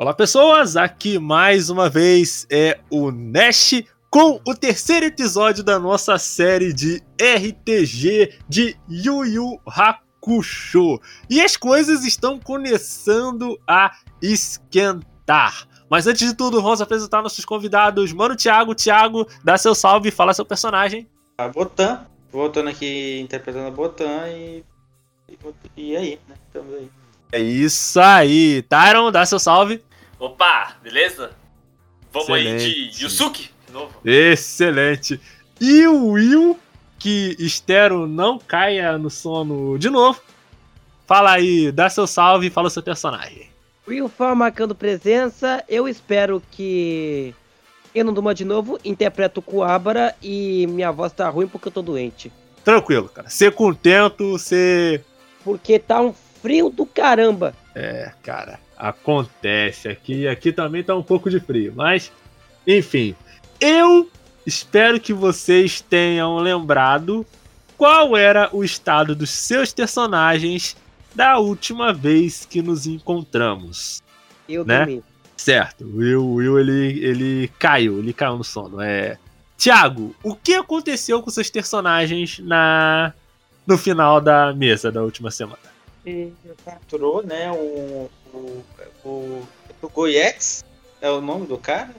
Olá pessoas, aqui mais uma vez é o Nash com o terceiro episódio da nossa série de RPG de Yu Yu Hakusho. E as coisas estão começando a esquentar. Mas antes de tudo, vamos apresentar nossos convidados. Mano, Thiago, Thiago, dá seu salve e fala seu personagem. A Botan, voltando aqui interpretando a Botan e. E aí, né? Estamos aí. É isso aí. Tyron, dá seu salve. Opa, beleza? Vamos Excelente. aí de Yusuke de novo. Excelente. E o Will, que espero não caia no sono de novo. Fala aí, dá seu salve e fala o seu personagem. Will Farm marcando presença. Eu espero que eu não durma de novo. Interpreto o Kuabara e minha voz tá ruim porque eu tô doente. Tranquilo, cara. Ser contento, ser. Porque tá um frio do caramba. É, cara, acontece. Aqui, aqui também tá um pouco de frio, mas. Enfim. Eu espero que vocês tenham lembrado qual era o estado dos seus personagens da última vez que nos encontramos. Eu Né? dormi. Certo, o Will, Will ele, ele caiu, ele caiu no sono. É. Tiago, o que aconteceu com seus personagens na no final da mesa da última semana? E capturou, né, o. O. O, o é o nome do cara?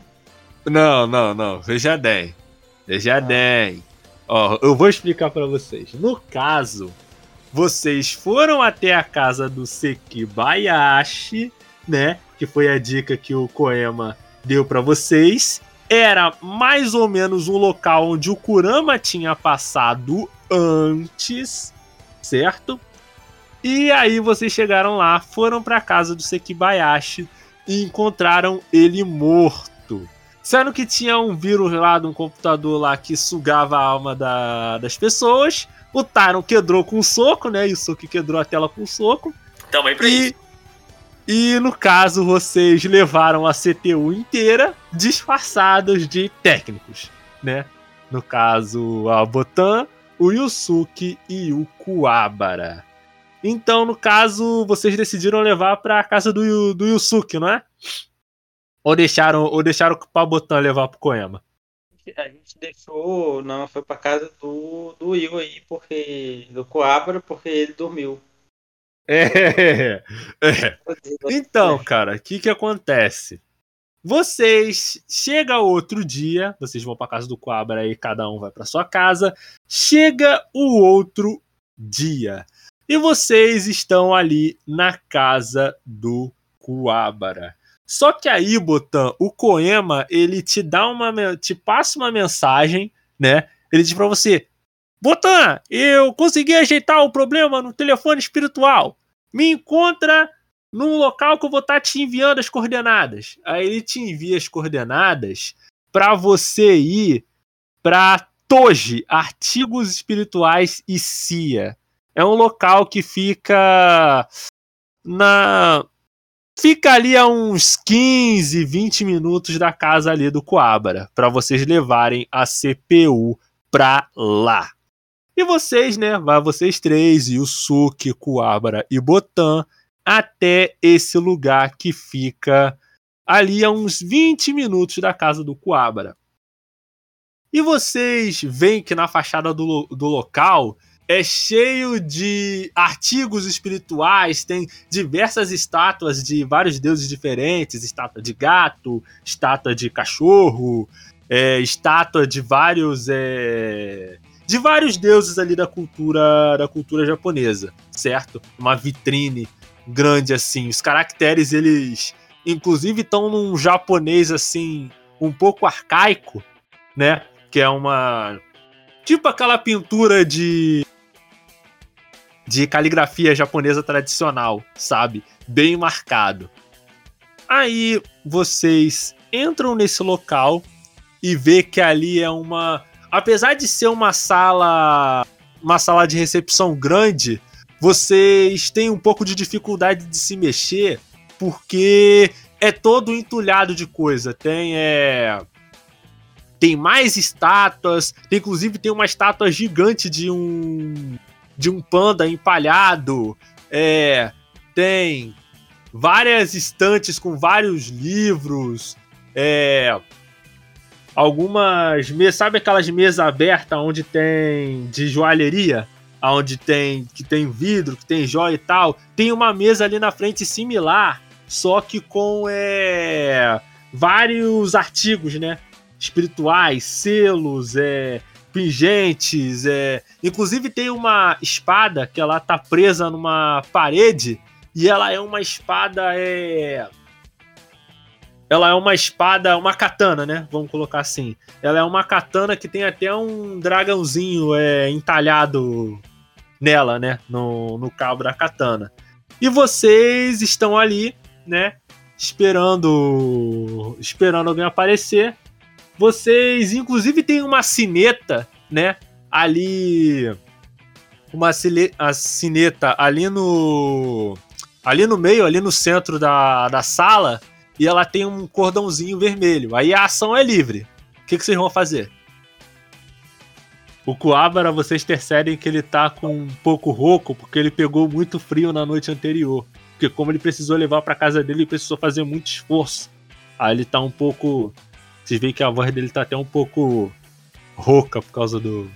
Não, não, não. Veja bem. Veja bem. Ó, eu vou explicar pra vocês. No caso, vocês foram até a casa do Sekibayashi, né? Que foi a dica que o Koema deu pra vocês. Era mais ou menos um local onde o Kurama tinha passado antes, certo? E aí vocês chegaram lá, foram pra casa do Sekibayashi e encontraram ele morto. Sendo que tinha um vírus lá de um computador lá que sugava a alma da- das pessoas. O Taron quebrou com um soco, né? E o Soki quebrou a tela com um soco. Tamo aí pra E, isso. e no caso, vocês levaram a CTU inteira disfarçados de técnicos, né? No caso, a Botan, o Yusuke e o Kuwabara. Então, no caso, vocês decidiram levar pra casa do, do Yusuke, não é? Ou deixaram, ou deixaram pra Botan levar pro Koema? A gente deixou. Não, foi pra casa do, do aí, porque. Do Coabra, porque ele dormiu. É, é. Então, cara, o que que acontece? Vocês chega outro dia, vocês vão pra casa do Quabra e cada um vai pra sua casa. Chega o outro dia e vocês estão ali na casa do Kuabara. Só que aí, Botan, o Koema, ele te dá uma te passa uma mensagem, né? Ele diz pra você: "Botan, eu consegui ajeitar o problema no telefone espiritual. Me encontra num local que eu vou estar te enviando as coordenadas. Aí ele te envia as coordenadas para você ir para Toji, Artigos Espirituais e CIA. É um local que fica na fica ali a uns 15, 20 minutos da casa ali do Coabra, para vocês levarem a CPU pra lá. E vocês, né, vai vocês três, Yusuke, Kuwabara e Botan, até esse lugar que fica ali a uns 20 minutos da casa do Kuwabara. E vocês veem que na fachada do, do local é cheio de artigos espirituais, tem diversas estátuas de vários deuses diferentes, estátua de gato, estátua de cachorro, é, estátua de vários é, de vários deuses ali da cultura da cultura japonesa, certo? Uma vitrine grande assim. Os caracteres eles inclusive estão num japonês assim um pouco arcaico, né? Que é uma tipo aquela pintura de de caligrafia japonesa tradicional, sabe? Bem marcado. Aí vocês entram nesse local e vê que ali é uma, apesar de ser uma sala, uma sala de recepção grande, vocês têm um pouco de dificuldade de se mexer porque é todo entulhado de coisa. Tem é tem mais estátuas, tem, inclusive tem uma estátua gigante de um de um panda empalhado. É, tem várias estantes com vários livros, é, algumas mesas, sabe aquelas mesas abertas onde tem de joalheria, onde tem que tem vidro, que tem joia e tal. Tem uma mesa ali na frente similar, só que com é, vários artigos, né? Espirituais, selos, é, pingentes, é, inclusive tem uma espada que ela tá presa numa parede e ela é uma espada é ela é uma espada, uma katana, né? Vamos colocar assim. Ela é uma katana que tem até um dragãozinho é, entalhado nela, né? No, no cabo da katana. E vocês estão ali, né? Esperando, esperando alguém aparecer. Vocês, inclusive, tem uma sineta, né? Ali, uma a sineta ali no, ali no meio, ali no centro da, da sala e ela tem um cordãozinho vermelho. Aí a ação é livre. O que, que vocês vão fazer? O Coabra, vocês percebem que ele tá com um pouco rouco porque ele pegou muito frio na noite anterior. Porque como ele precisou levar para casa dele, ele precisou fazer muito esforço. Aí ele tá um pouco. Vocês veem que a voz dele tá até um pouco rouca por causa do.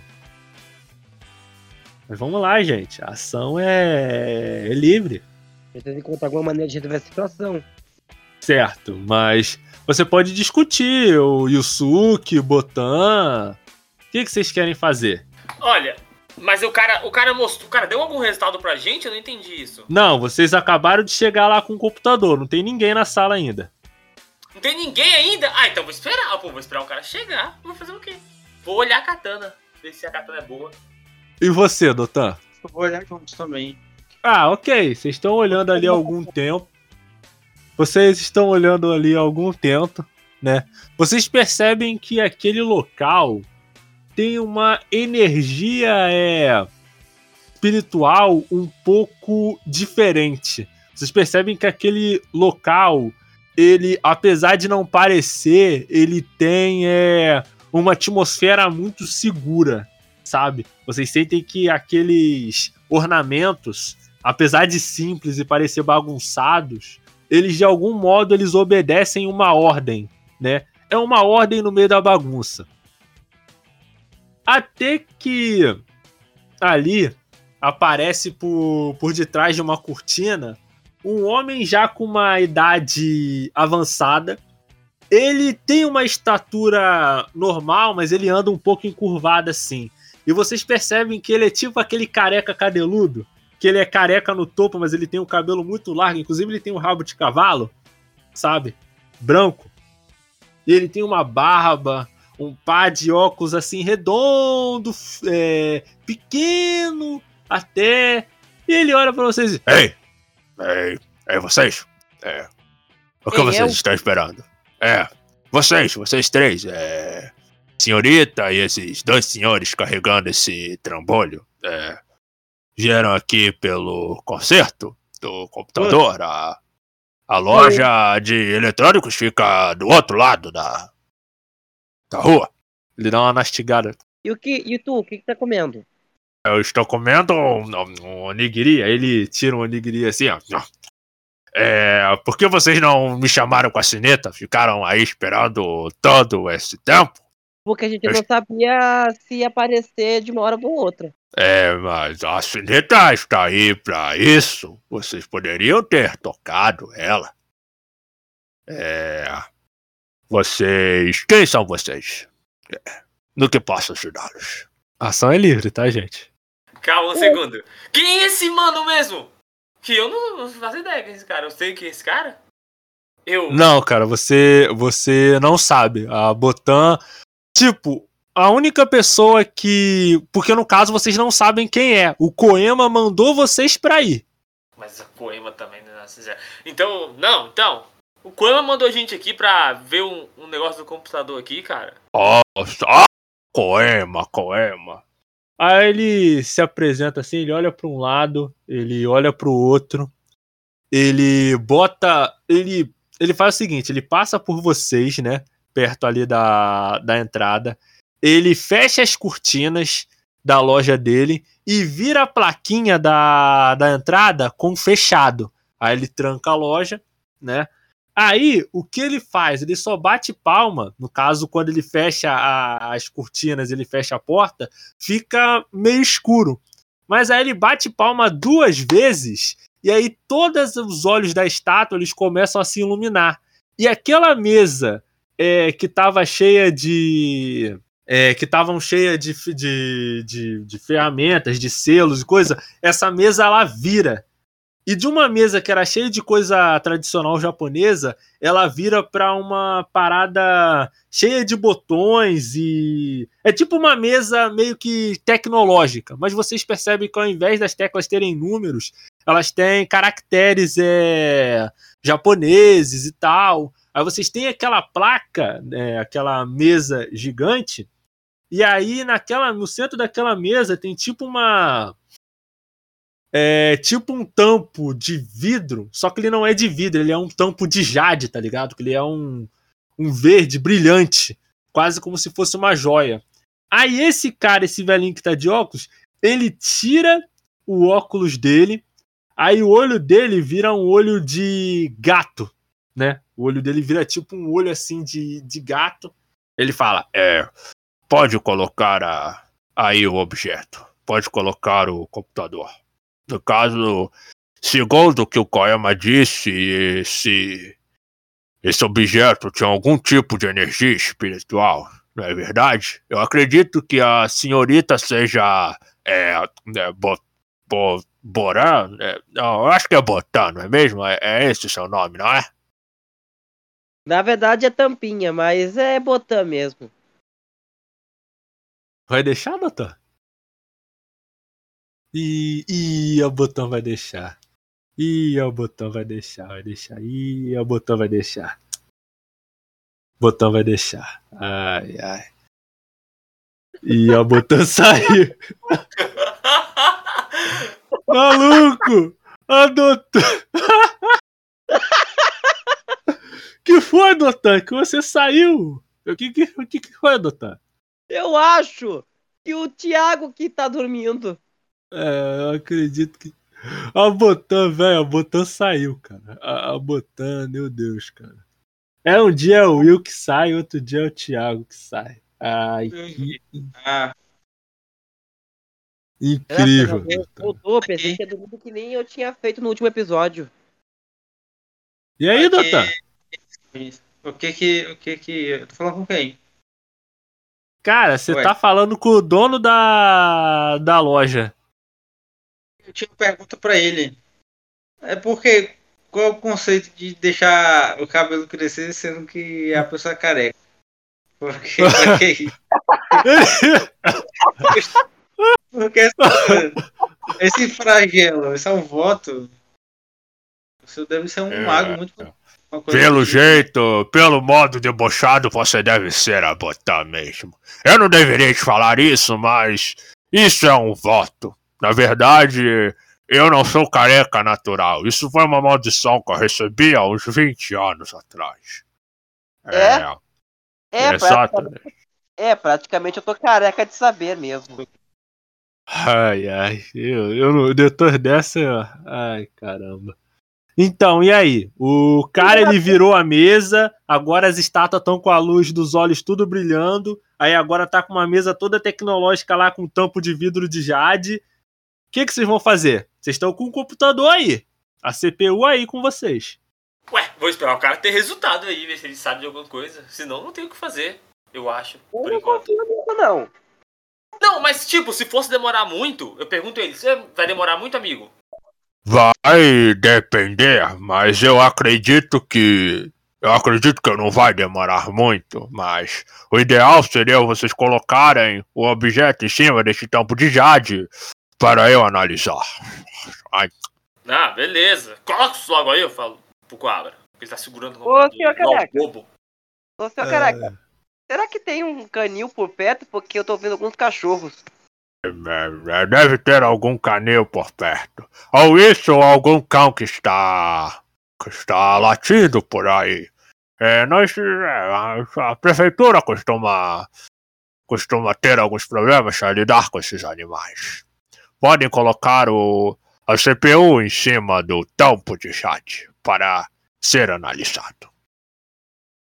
Mas vamos lá, gente. A ação é, é livre. Precisa encontrar alguma maneira de resolver a situação certo, mas você pode discutir o Yusuke, o Botan. O que, que vocês querem fazer? Olha, mas o cara, o cara mostrou, o cara deu algum resultado pra gente? Eu não entendi isso. Não, vocês acabaram de chegar lá com o computador, não tem ninguém na sala ainda. Não tem ninguém ainda? Ah, então vou esperar, pô, vou esperar o cara chegar. Vou fazer o quê? Vou olhar a katana, ver se a katana é boa. E você, Dotan? Eu vou olhar juntos também. Ah, ok. Vocês estão olhando ali há algum tempo. Vocês estão olhando ali há algum tempo, né? Vocês percebem que aquele local tem uma energia é, espiritual um pouco diferente. Vocês percebem que aquele local, ele, apesar de não parecer, ele tem é, uma atmosfera muito segura, sabe? Vocês sentem que aqueles ornamentos, apesar de simples e parecer bagunçados, eles de algum modo eles obedecem uma ordem, né? É uma ordem no meio da bagunça. Até que ali aparece por, por detrás de uma cortina um homem já com uma idade avançada. Ele tem uma estatura normal, mas ele anda um pouco encurvado assim. E vocês percebem que ele é tipo aquele careca cadeludo que ele é careca no topo, mas ele tem o cabelo muito largo, inclusive ele tem um rabo de cavalo, sabe? Branco. E ele tem uma barba, um par de óculos assim redondo, é, pequeno até. E ele olha para vocês e. Ei! Ei! Ei, vocês! É. O que Ei, vocês eu? estão esperando? É. Vocês, vocês três, é. Senhorita e esses dois senhores carregando esse trambolho. É vieram aqui pelo conserto do computador. A, a loja de eletrônicos fica do outro lado da, da rua. Ele dá uma mastigada. E, o que, e tu, o que, que tá comendo? Eu estou comendo um, um onigiri. Aí ele tira um onigiri assim, ó. É, por que vocês não me chamaram com a sineta? Ficaram aí esperando todo esse tempo? Porque a gente Eu... não sabia se ia aparecer de uma hora para outra. É, mas a sineta está aí para isso. Vocês poderiam ter tocado ela. É. Vocês. Quem são vocês? É. No que posso ajudá-los? A ação é livre, tá, gente? Calma um segundo. Quem é esse mano mesmo? Que eu não, não faço ideia quem é esse cara. Eu sei quem é esse cara? Eu. Não, cara, você você não sabe. A Botan. Tipo, a única pessoa que. Porque no caso vocês não sabem quem é. O Coema mandou vocês pra ir. Mas o Coema também não é Então, não, então. O Coema mandou a gente aqui pra ver um, um negócio do computador aqui, cara. Oh, oh, Coema, Coema. Aí ele se apresenta assim, ele olha para um lado, ele olha para o outro, ele bota, ele ele faz o seguinte, ele passa por vocês, né, perto ali da, da entrada, ele fecha as cortinas da loja dele e vira a plaquinha da, da entrada com fechado. Aí ele tranca a loja, né? Aí, o que ele faz? Ele só bate palma. No caso, quando ele fecha a, as cortinas, ele fecha a porta, fica meio escuro. Mas aí ele bate palma duas vezes e aí todos os olhos da estátua eles começam a se iluminar. E aquela mesa é, que estava cheia de. É, que estavam cheias de, de, de, de ferramentas, de selos e coisa, essa mesa ela vira. E de uma mesa que era cheia de coisa tradicional japonesa, ela vira para uma parada cheia de botões e. É tipo uma mesa meio que tecnológica, mas vocês percebem que ao invés das teclas terem números, elas têm caracteres é, japoneses e tal. Aí vocês têm aquela placa, né, aquela mesa gigante, e aí naquela, no centro daquela mesa tem tipo uma é tipo um tampo de vidro, só que ele não é de vidro, ele é um tampo de jade, tá ligado? Que ele é um, um verde brilhante, quase como se fosse uma joia. Aí esse cara, esse velhinho que tá de óculos, ele tira o óculos dele, aí o olho dele vira um olho de gato, né? O olho dele vira tipo um olho assim de, de gato. Ele fala: É, pode colocar a, aí o objeto, pode colocar o computador. No caso, segundo o que o Koyama disse, esse, esse objeto tinha algum tipo de energia espiritual, não é verdade? Eu acredito que a senhorita seja. É, é, bo, bo, Boran? É, não, eu acho que é Botan, não é mesmo? É, é esse o seu nome, não é? Na verdade é Tampinha, mas é Botan mesmo. Vai deixar, Botan? E, e o botão vai deixar. E o botão vai deixar, vai deixar. E o botão vai deixar. Botão vai deixar. Ai, ai. E o botão saiu. Maluco! Adotou. que foi, Dotan? Que você saiu? O que, que, que, que foi, Dotan? Eu acho que o Thiago que tá dormindo. É, eu acredito que. A Botan, velho, a Botan saiu, cara. A, a Botan, meu Deus, cara. É um dia é o Will que sai, outro dia é o Thiago que sai. Ai, que... ah. Incrível. Voltou, pensei que ia dormir que nem eu tinha feito no último episódio. E aí, Porque... Dotan? O que que. O que que. Eu tô falando com quem? Cara, você tá falando com o dono da, da loja tinha uma pergunta para ele. É porque qual é o conceito de deixar o cabelo crescer sendo que a pessoa é careca? Porque, porque, porque esse fragelo, esse é um voto. Você deve ser um é, mago muito. Pelo assim. jeito, pelo modo debochado, você deve ser a botar mesmo. Eu não deveria te falar isso, mas isso é um voto. Na verdade, eu não sou careca natural. Isso foi uma maldição que eu recebi há uns 20 anos atrás. É? É, é praticamente, é, praticamente eu tô careca de saber mesmo. Ai, ai, eu, eu depois dessa, ai, caramba. Então, e aí? O cara ele virou a mesa, agora as estátuas estão com a luz dos olhos tudo brilhando, aí agora tá com uma mesa toda tecnológica lá com tampo de vidro de jade, que, que vocês vão fazer? Vocês estão com o computador aí. A CPU aí com vocês. Ué, vou esperar o cara ter resultado aí, ver se ele sabe de alguma coisa. Senão não tem o que fazer, eu acho. Eu não confio nisso, não. Não, mas tipo, se fosse demorar muito, eu pergunto a ele, você vai demorar muito, amigo? Vai depender, mas eu acredito que. Eu acredito que não vai demorar muito, mas o ideal seria vocês colocarem o objeto em cima desse tampo de jade para eu analisar. Ai. Ah, beleza. Coloca isso logo aí, eu falo pro Coabra. Ele tá segurando o Ô, senhor careca. bobo. Ô, senhor é... careca. Será que tem um canil por perto? Porque eu tô vendo alguns cachorros. É, é, deve ter algum canil por perto. Ou isso, ou algum cão que está. que está latindo por aí. É, nós. A prefeitura costuma. costuma ter alguns problemas a lidar com esses animais podem colocar o, a CPU em cima do tampo de chat para ser analisado.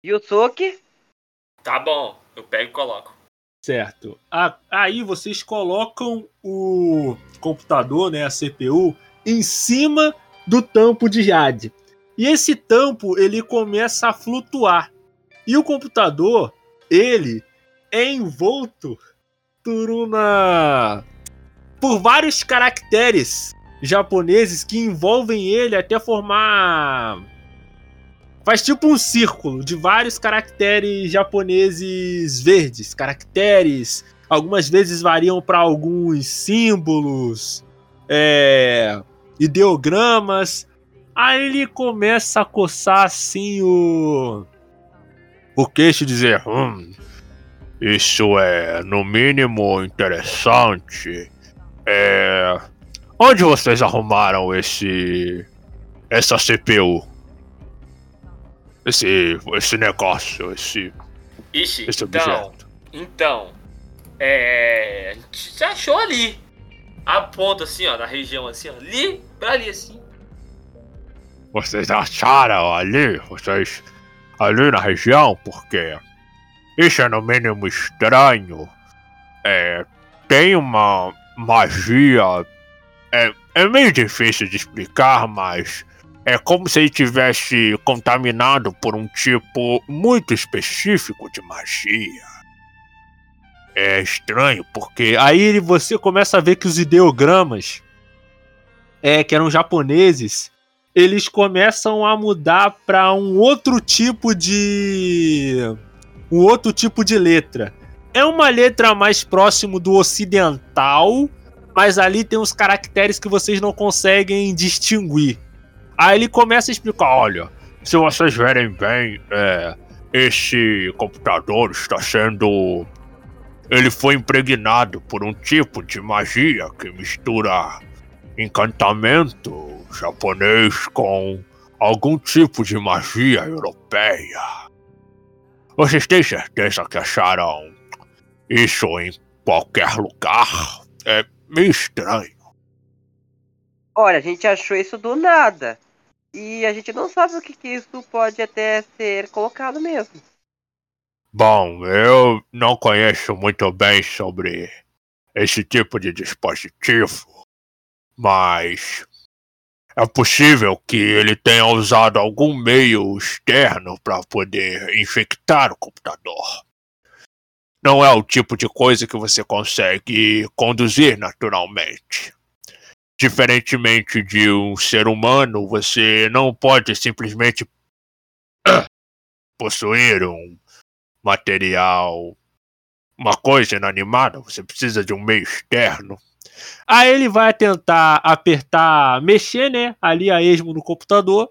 Yusuke? Tá bom, eu pego e coloco. Certo. A- Aí vocês colocam o computador, né, a CPU, em cima do tampo de Jade. E esse tampo ele começa a flutuar. E o computador, ele é envolto por uma por vários caracteres japoneses que envolvem ele até formar faz tipo um círculo de vários caracteres japoneses verdes, caracteres, algumas vezes variam para alguns símbolos, é, ideogramas. Aí ele começa a coçar assim o O queixo dizer, hum, isso é no mínimo interessante. É, onde vocês arrumaram esse essa CPU? Esse esse negócio, esse Ixi, esse então, objeto. então, é, a gente já achou ali. Aponta assim, ó, na região assim, ó, ali pra ali assim. Vocês acharam ali, vocês ali na região, porque isso é no mínimo estranho. É, tem uma magia. É, é meio difícil de explicar, mas é como se ele tivesse contaminado por um tipo muito específico de magia. É estranho, porque Aí você começa a ver que os ideogramas, é, que eram japoneses, eles começam a mudar para um outro tipo de. um outro tipo de letra. É uma letra mais próximo do ocidental, mas ali tem uns caracteres que vocês não conseguem distinguir. Aí ele começa a explicar: olha, Se vocês verem bem, é, esse computador está sendo. Ele foi impregnado por um tipo de magia que mistura encantamento japonês com algum tipo de magia europeia. Vocês têm certeza que acharam isso em qualquer lugar? É meio estranho. Olha, a gente achou isso do nada. E a gente não sabe o que, que isso pode até ser colocado mesmo. Bom, eu não conheço muito bem sobre esse tipo de dispositivo, mas é possível que ele tenha usado algum meio externo para poder infectar o computador. Não é o tipo de coisa que você consegue conduzir naturalmente. Diferentemente de um ser humano, você não pode simplesmente possuir um material, uma coisa inanimada, você precisa de um meio externo. Aí ele vai tentar apertar, mexer, né? Ali a esmo no computador.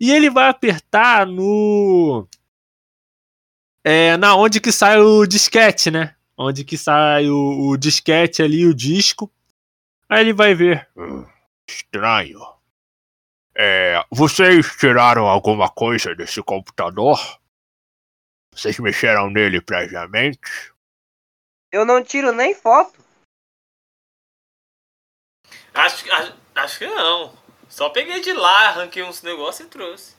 E ele vai apertar no. É, na onde que sai o disquete, né? Onde que sai o, o disquete ali, o disco. Aí ele vai ver. Hum, estranho. É, vocês tiraram alguma coisa desse computador? Vocês mexeram nele previamente? Eu não tiro nem foto. Acho, que- acho, acho que não. Só peguei de lá, arranquei uns negócios e trouxe.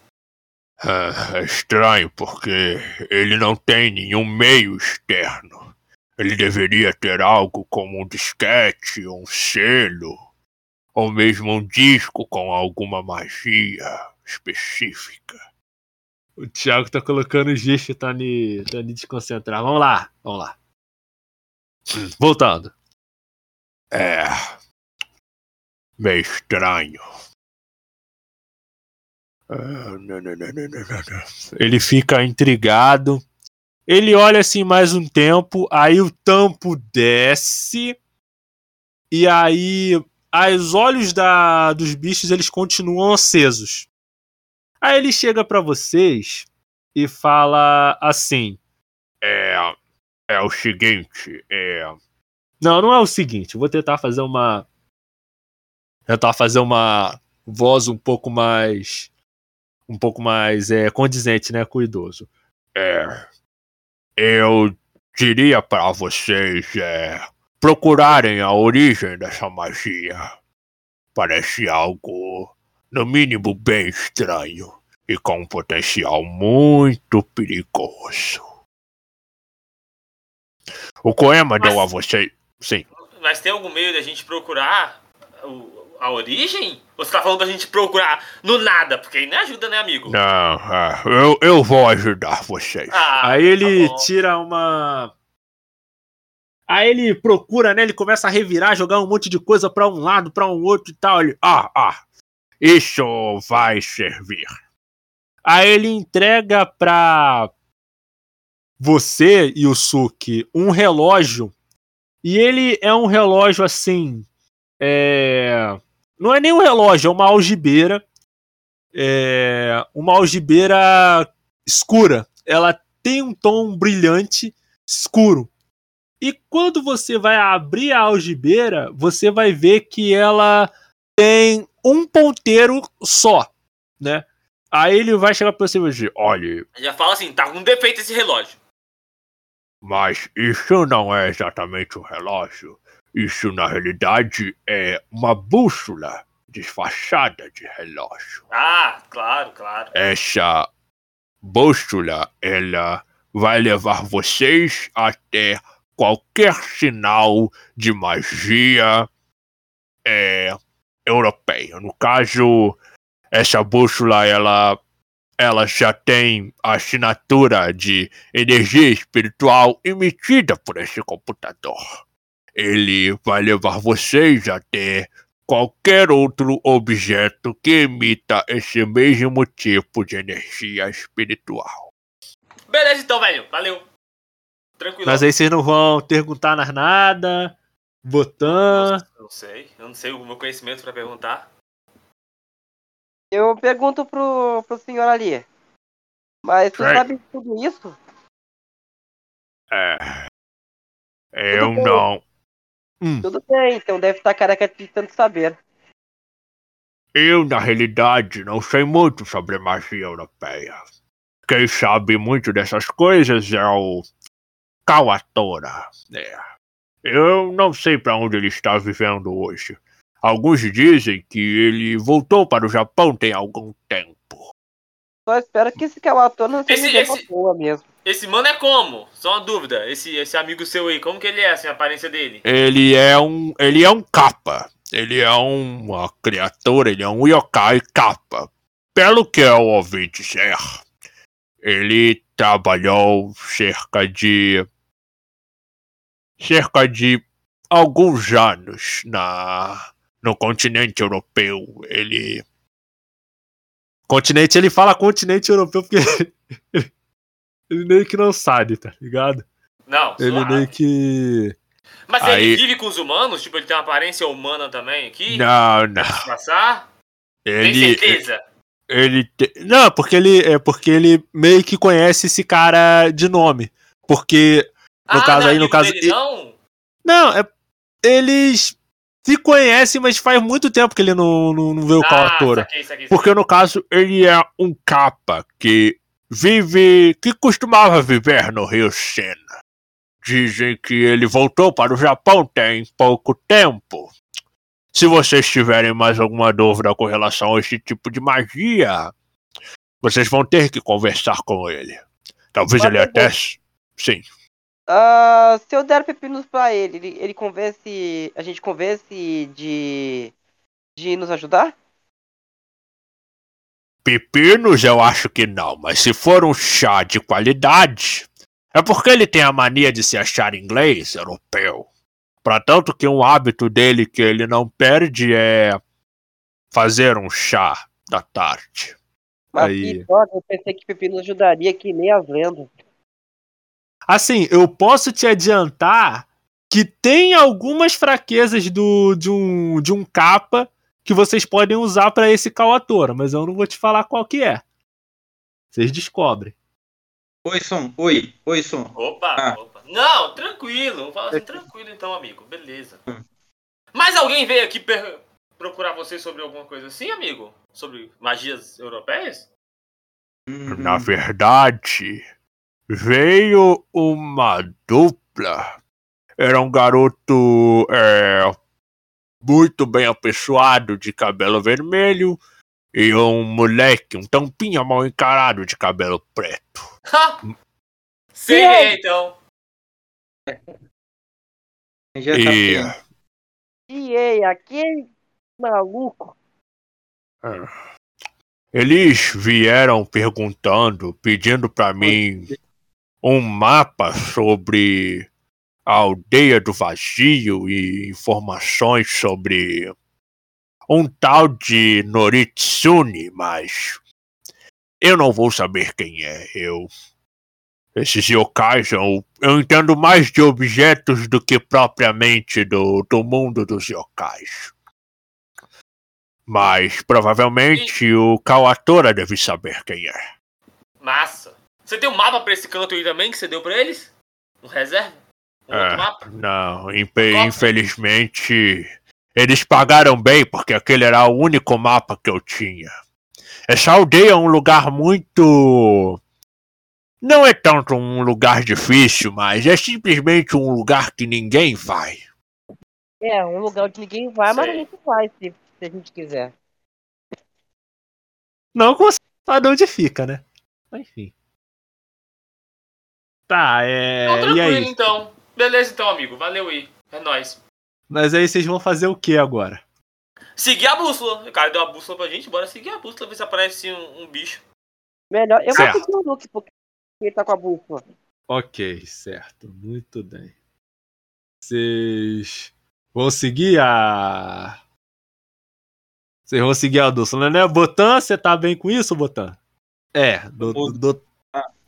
É, é estranho porque ele não tem nenhum meio externo. Ele deveria ter algo como um disquete, um selo, ou mesmo um disco com alguma magia específica. O Thiago tá colocando o gesto, tá me, tá me desconcentrar. Vamos lá, vamos lá. Voltando. É. Meio estranho. Ele fica intrigado. Ele olha assim mais um tempo, aí o tampo desce. E aí os olhos da, dos bichos eles continuam acesos. Aí ele chega pra vocês e fala assim: É. É o seguinte, é. Não, não é o seguinte, vou tentar fazer uma tentar fazer uma voz um pouco mais um pouco mais é, condizente, né, com o idoso. É. Eu diria para vocês é, procurarem a origem dessa magia. parece algo, no mínimo, bem estranho e com um potencial muito perigoso. O Koema Mas- deu a você. Sim. Mas tem algum meio de a gente procurar o- a origem? Ou você tá falando pra gente procurar no nada? Porque aí não ajuda, né, amigo? Não, ah, eu, eu vou ajudar vocês. Ah, Aí ele tá tira uma. Aí ele procura, né? Ele começa a revirar, jogar um monte de coisa pra um lado, pra um outro e tal. Ele, Ah, ah, isso vai servir. Aí ele entrega pra você, Yusuke, um relógio. E ele é um relógio assim. É... Não é nem um relógio, é uma algibeira. É... Uma algibeira escura. Ela tem um tom brilhante escuro. E quando você vai abrir a algibeira, você vai ver que ela tem um ponteiro só, né? Aí ele vai chegar pra você e vai dizer, Olhe, Já fala assim, tá com defeito esse relógio. mas isso não é exatamente um relógio. Isso, na realidade, é uma bússola disfarçada de relógio. Ah, claro, claro. Essa bússola, ela vai levar vocês até qualquer sinal de magia é, europeia. No caso, essa bússola, ela, ela já tem a assinatura de energia espiritual emitida por esse computador. Ele vai levar vocês até qualquer outro objeto que emita esse mesmo tipo de energia espiritual. Beleza então, velho. Valeu. Tranquilo. Mas aí vocês não vão perguntar nas nada. Botan. Eu não sei. Eu não sei o meu conhecimento pra perguntar. Eu pergunto pro, pro senhor ali. Mas Right. sabe tudo isso? É. Eu bem. não. Tudo bem, então deve estar careca de tanto saber. Eu, na realidade, não sei muito sobre magia europeia. Quem sabe muito dessas coisas é o Kawatora. É. Eu não sei para onde ele está vivendo hoje. Alguns dizem que ele voltou para o Japão tem algum tempo. Só espero que esse Kawato não seja Esse- uma esse- boa mesmo. Esse mano é como? Só uma dúvida. Esse, esse amigo seu aí, como que ele é, assim, a aparência dele? Ele é um. Ele é um capa. Ele é uma criatura, ele é um yokai capa. Pelo que eu ouvi dizer, ele trabalhou cerca de. cerca de alguns anos na. no continente europeu. Ele. Continente, ele fala continente europeu porque ele, meio que não sabe, tá ligado? Não, Ele suave. meio que. Mas Aí- ele vive com os humanos? Tipo, ele tem uma aparência humana também aqui? Não, não. Passar? Tem Ele. certeza? Ele. te- Não, porque ele. É porque ele meio que conhece esse cara de nome. Porque. No ah, caso não é aí, no caso- dele, não? Não, é. Eles se conhecem, mas faz muito tempo que ele não, não, não vê o ah, Porque no caso ele é um capa que vive. que costumava viver no Rio Sena. Dizem que ele voltou para o Japão tem pouco tempo. Se vocês tiverem mais alguma dúvida com relação a esse tipo de magia, vocês vão ter que conversar com ele. Talvez Mas ele até. Sim. Ah, se eu der pepinos pra ele, ele, ele convence. A gente convence de. de nos ajudar? Pepinos eu acho que não, mas se for um chá de qualidade, é porque ele tem a mania de se achar inglês, europeu. Pra tanto que um hábito dele que ele não perde é fazer um chá da tarde. Mas Aí. eu pensei que pepinos ajudaria que nem as lendas. Assim, eu posso te adiantar que tem algumas fraquezas do, de, um, de um capa que vocês podem usar pra esse Kawatora, mas eu não vou te falar qual que é. Vocês descobrem. Oi, som. Oi, oi, som. Opa, Ah. opa. Não, tranquilo. Assim, tranquilo então, amigo. Beleza. Mas alguém veio aqui per- procurar você sobre alguma coisa assim, amigo? Sobre magias europeias? Uhum. Na verdade, veio uma dupla. Era um garoto. É, muito bem apessoado de cabelo vermelho e um moleque, um tampinha mal encarado de cabelo preto. Ha! Sei é, então. Já tá E. E ei, aquele maluco. ah, eles vieram perguntando, pedindo pra mim um mapa sobre a aldeia do vazio e informações sobre um tal de Noritsune, mas eu não vou saber quem é. Eu esses yokais, eu, eu entendo mais de objetos do que propriamente do, do mundo dos yokais. Mas provavelmente o Kawatora deve saber quem é. Massa. Você tem um mapa pra esse canto aí também que você deu pra eles? Um reserva? É. outro mapa? Não, infelizmente eles pagaram bem porque aquele era o único mapa que eu tinha. Essa aldeia é um lugar muito. Não é tanto um lugar difícil, mas é simplesmente um lugar que ninguém vai. É, um lugar onde ninguém vai, mas a gente vai se, se a gente quiser. Não com sabe onde fica, né? Mas, Enfim. Tá, é. Então, e tranquilo aí? então. Beleza então, amigo. Valeu aí. É nóis. Mas aí vocês vão fazer o que agora? Seguir a bússola. O cara deu uma bússola pra gente, bora seguir a bússola, ver se aparece um, um bicho. Melhor. Eu Certo. vou seguir o Luke, porque ele tá com a bússola. Ok, certo. Muito bem. Vocês vão seguir a. Vocês vão seguir a Dulce, né? Botan, você tá bem com isso, Botan? É, do, do- do-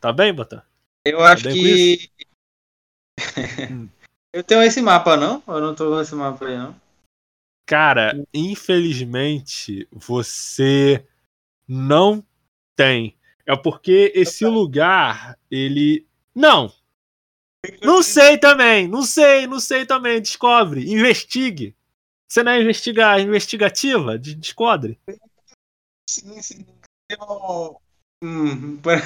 tá bem, Botan? Eu acho com que. Hum. eu tenho esse mapa, não? Eu não tô com esse mapa aí, não. Cara, infelizmente você não tem. É porque esse lugar, ele. Não! Não sei também, não sei, não sei também. Descobre, investigue. Você não é investiga, investigativa? De- Descobre. Sim, sim. Eu... Hum, pra-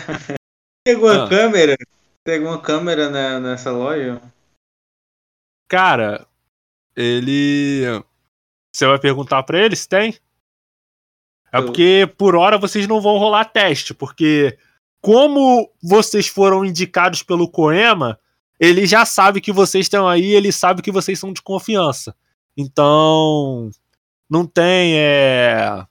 alguma Ah. câmera? Tem alguma câmera na- nessa loja? Cara, ele. Você vai perguntar pra ele se tem? É porque por hora vocês não vão rolar teste, porque como vocês foram indicados pelo Coema, ele já sabe que vocês estão aí, ele sabe que vocês são de confiança. Então, não tem é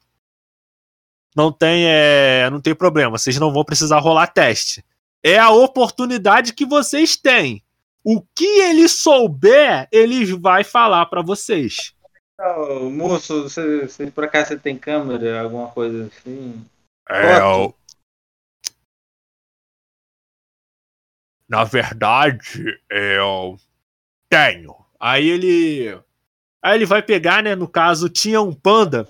não tem é, não tem problema, vocês não vão precisar rolar teste. É a oportunidade que vocês têm. O que ele souber, ele vai falar pra vocês. Ô, moço, você, você por acaso você tem câmera, alguma coisa assim? É, o- Na verdade, eu tenho. Aí ele. Aí ele vai pegar, né? No caso, tinha um panda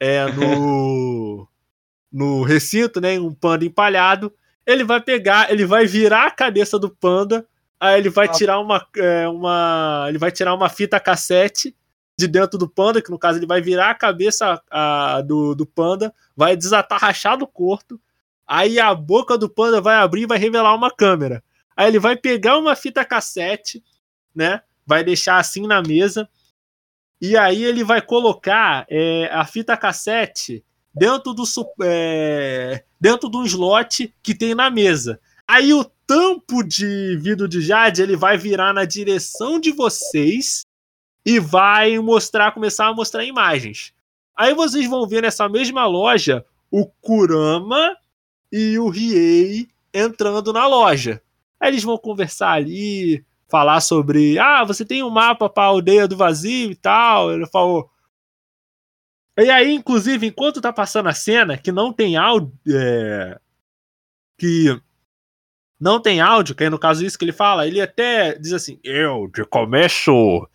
é, no. no recinto, né? Um panda empalhado. Ele vai pegar, ele vai virar a cabeça do panda. Aí ele vai Ah. tirar uma, é, uma. Ele vai tirar uma fita cassete de dentro do panda, que no caso ele vai virar a cabeça a- do, do panda, vai desatarrachar do corpo. Aí a boca do panda vai abrir e vai revelar uma câmera. Aí ele vai pegar uma fita cassete, né? Vai deixar assim na mesa. E aí ele vai colocar é, a fita cassete dentro do é, dentro de um slot que tem na mesa. Aí o tampo de vidro de jade ele vai virar na direção de vocês e vai mostrar, começar a mostrar imagens. Aí vocês vão ver nessa mesma loja o Kurama e o Riei entrando na loja. Aí eles vão conversar ali, falar sobre, ah, você tem um mapa para a aldeia do vazio e tal. Ele falou. E aí, inclusive, enquanto tá passando a cena, que não tem áudio, é, que não tem áudio, que é no caso isso que ele fala, ele até diz assim, eu de começo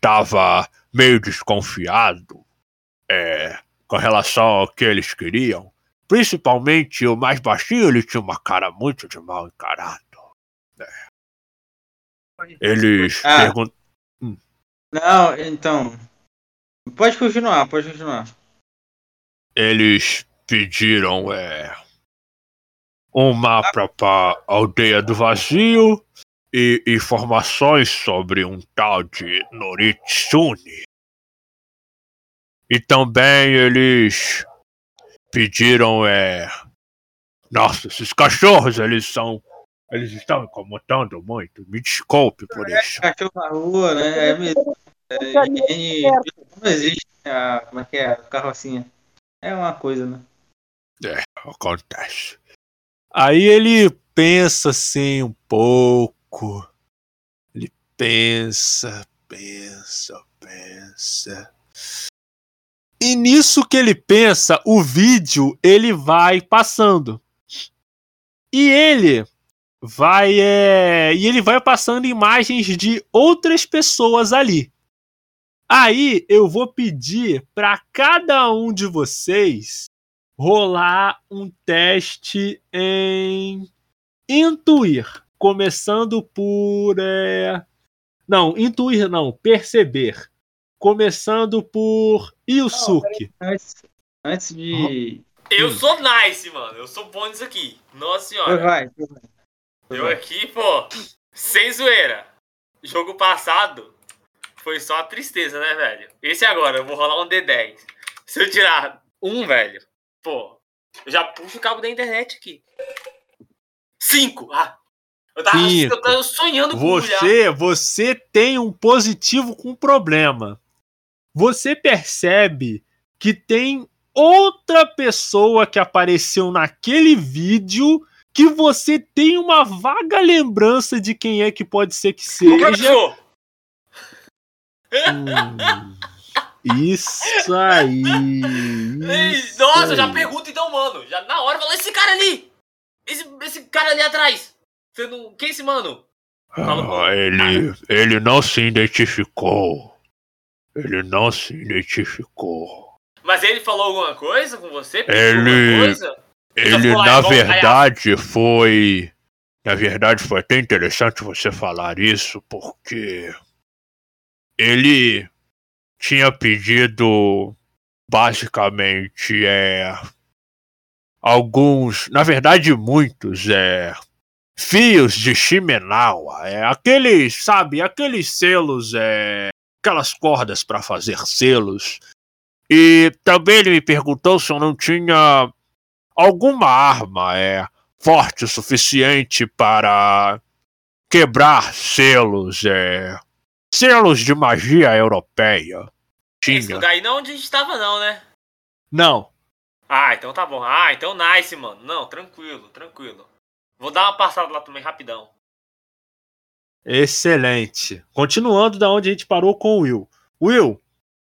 tava meio desconfiado é, com relação ao que eles queriam. Principalmente o mais baixinho, ele tinha uma cara muito de mal encarado. É. Eles Ah. perguntam. Não, então. Pode continuar, pode continuar. eles pediram é, um mapa para aldeia do vazio e informações sobre um tal de Noritsune. E também eles pediram, é. Nossa, esses cachorros, eles são. Eles estão incomodando muito. Me desculpe por isso. Cachorro na rua, né? É mesmo. É, higiene- não existe a. Como é que é? A carrocinha. É uma coisa, né? Acontece. Aí ele pensa assim um pouco. Ele pensa, pensa, pensa. E nisso que ele pensa, o vídeo ele vai passando. E ele vai é, e ele vai passando imagens de outras pessoas ali. Aí eu vou pedir para cada um de vocês rolar um teste em intuir, começando por é... não, intuir não, perceber, começando por Yusuke. Antes, antes de. Eu sou nice, mano. Eu sou bom nisso aqui. Nossa senhora. Vai, vai. Eu aqui, pô, sem zoeira. Jogo passado foi só a tristeza, né, velho? Esse agora, eu vou rolar um D10. Se eu tirar um, velho, pô, eu já puxo o cabo da internet aqui. Cinco! Ah! Eu tava, Cinco. eu tava sonhando com. Você, você tem um positivo com problema. Você percebe que tem outra pessoa que apareceu naquele vídeo que você tem uma vaga lembrança de quem é que pode ser que O seja. Hum, isso aí. Isso Nossa, eu já aí. pergunto então, mano. Já na hora, fala, esse cara ali! Esse, esse cara ali atrás! Você não... Quem é esse mano? Fala. Ah, ele, ele não se identificou. Ele não se identificou. Mas ele falou alguma coisa com você? Pediu Ele- coisa? Ele, falou, na "Ah, vamos verdade, foi. Na verdade, foi até interessante você falar isso, porque. Ele tinha pedido. Basicamente, é. Alguns. Na verdade, muitos, é. Fios de Shimenawa. É aqueles, sabe, aqueles selos, é. Aquelas cordas para fazer selos. E também ele me perguntou se eu não tinha alguma arma é forte o suficiente para quebrar selos, é selos de magia europeia. Esse Tinha. lugar aí não é onde a gente tava, não, né? Não. Ah, então tá bom. Ah, então nice, mano. Não, tranquilo, tranquilo. Vou dar uma passada lá também, rapidão. Excelente. Continuando da onde a gente parou com o Will. Will,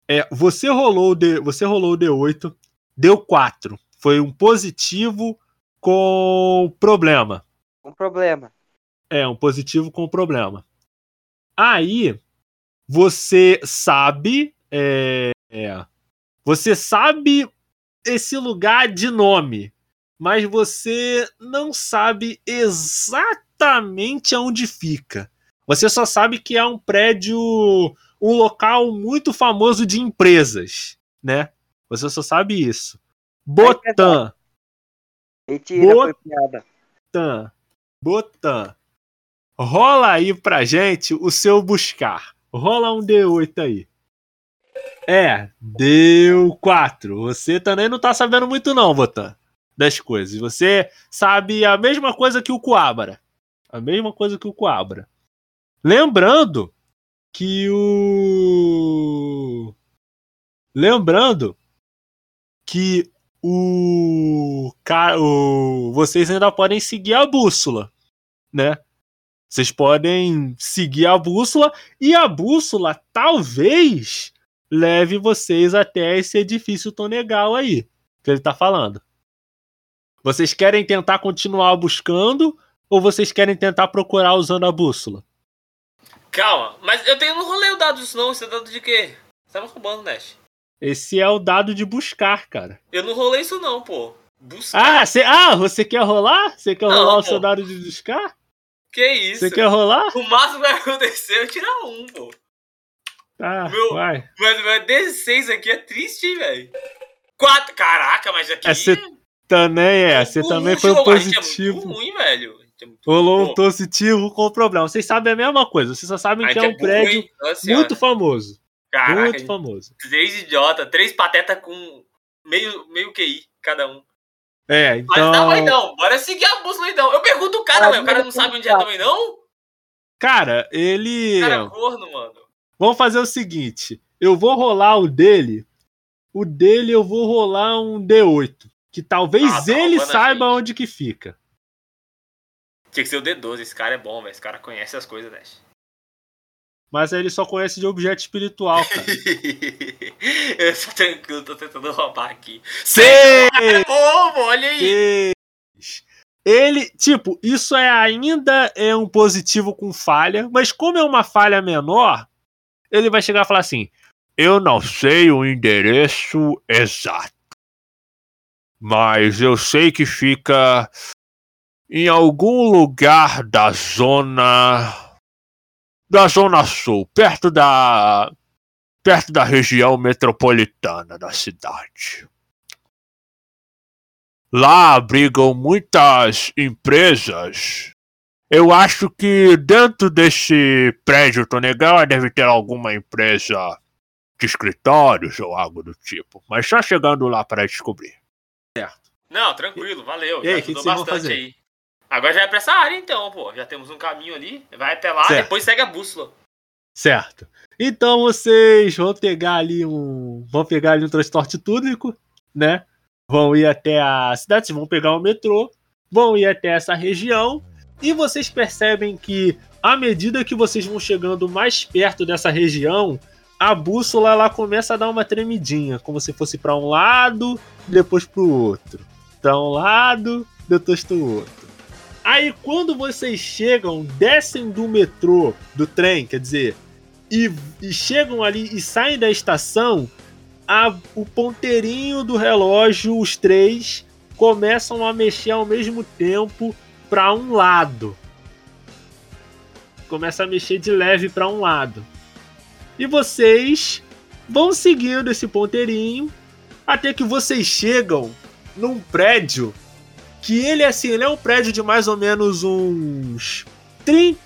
é, você rolou o D, você rolou o D8, deu 4. Foi um positivo com problema. Um problema. É, um positivo com problema. Aí, você sabe. é, é, você sabe esse lugar de nome, mas você não sabe exatamente aonde fica. Você só sabe que é um prédio, um local muito famoso de empresas, né? Você só sabe isso. Botan. Mentira, Boa- foi piada. Botan. Botan. Rola aí pra gente o seu buscar. Rola um D8 aí. É, deu 4. Você também não tá sabendo muito não, Botan, das coisas. Você sabe a mesma coisa que o Coabra. A mesma coisa que o Coabra. Lembrando que o... Lembrando que o... o... Vocês ainda podem seguir a bússola, né? Vocês podem seguir a bússola e a bússola talvez leve vocês até esse edifício Tonegal aí, que ele tá falando. Vocês querem tentar continuar buscando ou vocês querem tentar procurar usando a bússola? Calma, mas eu tenho, não rolei o dado disso não. Isso é dado de quê? Você tá me roubando, Nash. Esse é o dado de buscar, cara. Eu não rolei isso não, pô. Buscar. Ah, você, ah, você quer rolar? Você quer Não, rolar o pô. seu dado de buscar? Que isso? Você quer rolar? O máximo que vai acontecer é eu tirar um, pô. Tá, Meu- vai. Mas o meu 16 aqui é triste, hein, velho. Quatro. Caraca, mas aqui. É, você Também é, você o também foi um É positivo. muito ruim, velho. É muito Rolou um positivo com problema. Vocês sabem a mesma coisa, vocês só sabem que gente é um prédio? Nossa senhora. muito famoso. Caraca, Muito famoso. três idiota, três pateta com meio, meio QI cada um. É, Mas tá, então. então, bora seguir a bússola então. Eu pergunto o cara, velho, o cara não sabe onde é também não? Cara, ele. O cara é corno, mano. Vamos fazer o seguinte: eu vou rolar o dele. O dele eu vou rolar um D8. Que talvez Ah, tá ele saiba gente. onde que fica. Tinha que ser o D12, esse cara é bom, velho. Esse cara conhece as coisas, Dash. Mas ele só conhece de objeto espiritual, cara. eu sou tranquilo, tô tentando roubar aqui. Sei! Bom, olha aí. Ele, tipo, isso é ainda é um positivo com falha, mas como é uma falha menor, ele vai chegar e falar assim: Eu não sei o endereço exato. Mas eu sei que fica em algum lugar da zona da zona sul, perto da perto da região metropolitana da cidade. Lá abrigam muitas empresas. Eu acho que dentro desse prédio Tonegal deve ter alguma empresa de escritórios ou algo do tipo. Mas só chegando lá para descobrir. Não, tranquilo, valeu. E aí, o que que vocês vão fazer? aí. Agora já é pra essa área então, pô. Já temos um caminho ali. Vai até lá, Certo. depois segue a bússola. Certo. Então vocês vão pegar ali um. Vão pegar ali um transporte público, né? Vão ir até a cidade, vocês vão pegar o metrô, vão ir até essa região, e vocês percebem que, à medida que vocês vão chegando mais perto dessa região, a bússola ela começa a dar uma tremidinha, como se fosse para um lado, depois para o outro. Para um lado, depois para o outro. Aí quando vocês chegam, descem do metrô, do trem, quer dizer, e, e chegam ali e saem da estação, a- o ponteirinho do relógio, os três, começam a mexer ao mesmo tempo para um lado. Começa a mexer de leve para um lado. E vocês vão seguindo esse ponteirinho até que vocês chegam num prédio que ele assim, ele é um prédio de mais ou menos uns 30,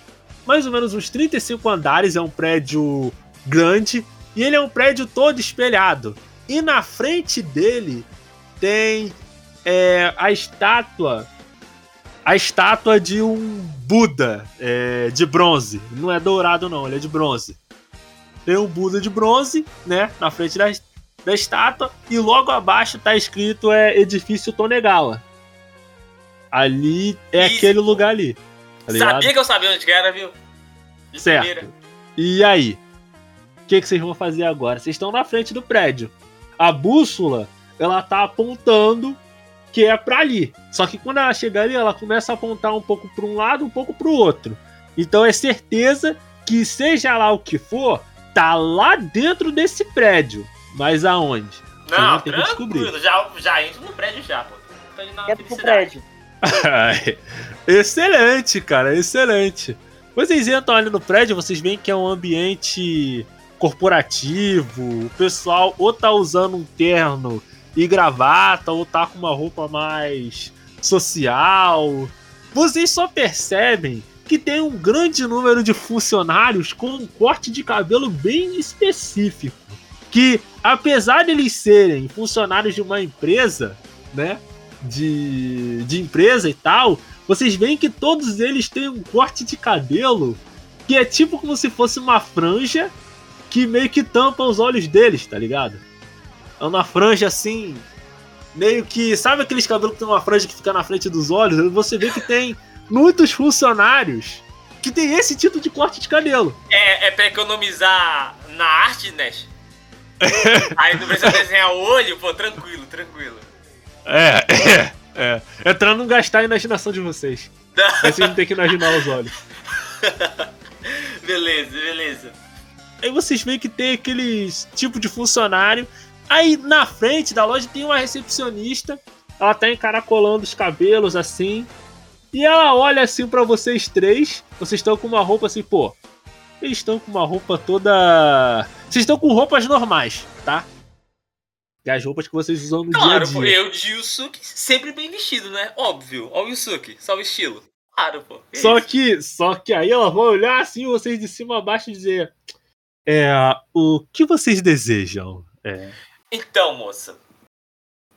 mais ou menos uns 35 andares, é um prédio grande e ele é um prédio todo espelhado. E na frente dele tem é, a estátua a estátua de um Buda é, de bronze. Não é dourado não, ele é de bronze. Tem um Buda de bronze, né, na frente da, da estátua e logo abaixo tá escrito é edifício Tonegawa. Ali é Isso. aquele lugar ali. Tá? Sabia que eu sabia onde que era, viu? De Certo. primeira. E aí? O que, que vocês vão fazer agora? Vocês estão na frente do prédio. A bússola, ela tá apontando que é pra ali. Só que quando ela chega ali, ela começa a apontar um pouco para um lado, um pouco pro outro. Então é certeza que seja lá o que for, tá lá dentro desse prédio. Mas aonde? Não, vão ter que descobrir. tranquilo. Já, já entro no prédio já, pô. Tô indo na Quero pro prédio. Excelente, cara, excelente. Vocês entram ali no prédio, vocês veem que é um ambiente corporativo. O pessoal ou tá usando um terno e gravata, ou tá com uma roupa mais social. Vocês só percebem que tem um grande número de funcionários com um corte de cabelo bem específico. Que, apesar de eles serem funcionários de uma empresa, né? De, de empresa e tal, vocês veem que todos eles têm um corte de cabelo que é tipo como se fosse uma franja que meio que tampa os olhos deles, tá ligado? É uma franja assim, meio que. Sabe aqueles cabelos que tem uma franja que fica na frente dos olhos? Você vê que tem muitos funcionários que tem esse tipo de corte de cabelo. É, é pra economizar na arte, Nash? Aí não precisa desenhar o olho, pô, tranquilo, tranquilo. É, é, é. É pra não gastar a imaginação de vocês. Aí vocês não tem que imaginar os olhos. beleza, beleza. Aí vocês veem que tem aqueles tipo de funcionário. Aí na frente da loja tem uma recepcionista. Ela tá encaracolando os cabelos assim. E ela olha assim pra vocês três. Vocês estão com uma roupa assim, pô. Eles estão com uma roupa toda. Vocês estão com roupas normais, tá? É as roupas que vocês usam no Claro, dia a dia. eu de Yusuke sempre bem vestido, né? Óbvio. Ó o Yusuke, só o estilo. Claro, pô. que Só isso? que, só que aí ela vai olhar assim, vocês de cima a baixo e dizer: É, o que vocês desejam? É, Então, moça.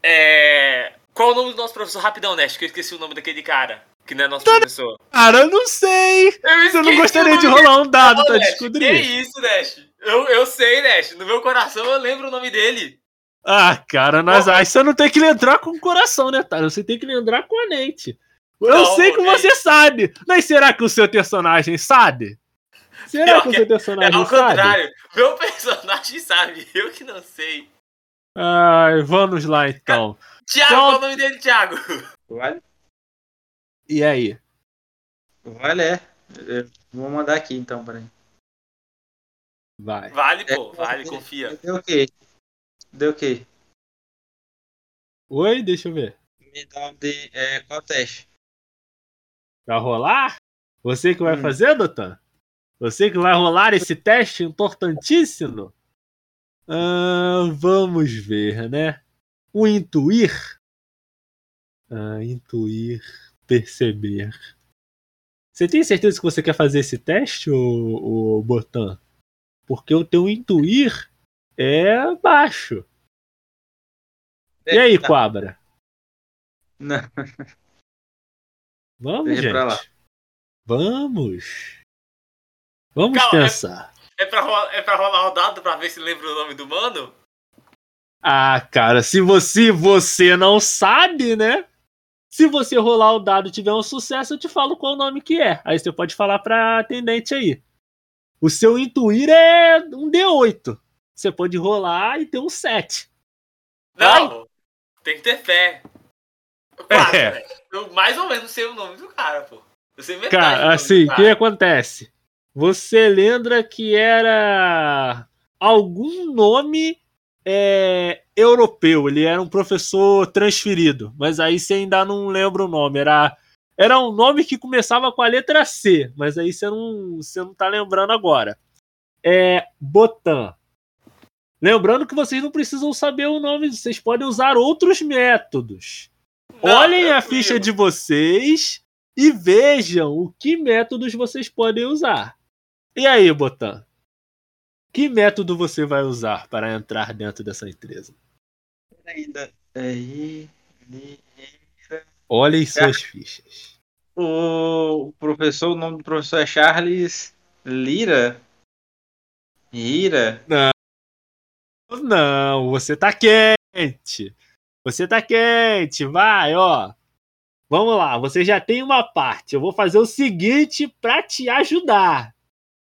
É. Qual é o nome do nosso professor? Rapidão, Nest, que eu esqueci o nome daquele cara. Que não é nosso professor. Cara, eu não sei! Eu Você não gostaria de rolar um dado Não, pra descobrir? Que isso, Nest? Eu, eu sei, Nest. No meu coração eu lembro o nome dele. Ah, cara, nas Bom, aí você não tem que lembrar com o coração, né, Tara? Você tem que lembrar com a mente. Eu Não, sei que ok. você sabe. Mas será que o seu personagem sabe? Será Pior que o que seu É personagem ao sabe? contrário. Meu personagem sabe. Eu que não sei. Ai, vamos lá então. Thiago, Então- qual é o nome dele, Thiago? Vale? E aí? Vale, é. Eu vou mandar aqui então, peraí. Vai. Vale, pô. Vale, confia. Deu o quê? Deu o quê? Oi, deixa eu ver. Me dá um de. É, qual teste? Vai rolar? Você que vai Hum. fazer, Doutor? Você que vai rolar esse teste importantíssimo? Ah, vamos ver, né? O intuir. Ah, intuir, perceber. Você tem certeza que você quer fazer esse teste, ô Botan? Porque o teu intuir é baixo. E aí, Tá. Quabra? Não. Vamos, Deixa gente. pra lá. Vamos. Vamos Calma, é- pensar. É pra, rolar, é pra rolar o dado pra ver se lembra o nome do mano? Ah, cara, se você você não sabe, né? Se você rolar o dado e tiver um sucesso, eu te falo qual o nome que é. Aí você pode falar pra atendente aí. O seu intuir é um D8. Você pode rolar e ter um 7. Não. Tem que ter fé. Quatro, É. né? Eu mais ou menos sei o nome do cara, pô. Eu sei metade do Cara, nome assim, o que acontece? Você lembra que era algum nome é, europeu. Ele era um professor transferido, mas aí você ainda não lembra o nome. Era, era um nome que começava com a letra C, mas aí você não, você não tá lembrando agora. É Botan. Lembrando que vocês não precisam saber o nome, vocês podem usar outros métodos. Não, Olhem a tranquilo. ficha de vocês e vejam o que métodos vocês podem usar. E aí, Botan? Que método você vai usar para entrar dentro dessa empresa? Ainda. Aí. ali. Olhem suas fichas. O professor, o nome do professor é Charles Lira? Lira? Não, você tá quente. Você tá quente. Vai, ó. Vamos lá, você já tem uma parte. Eu vou fazer o seguinte para te ajudar.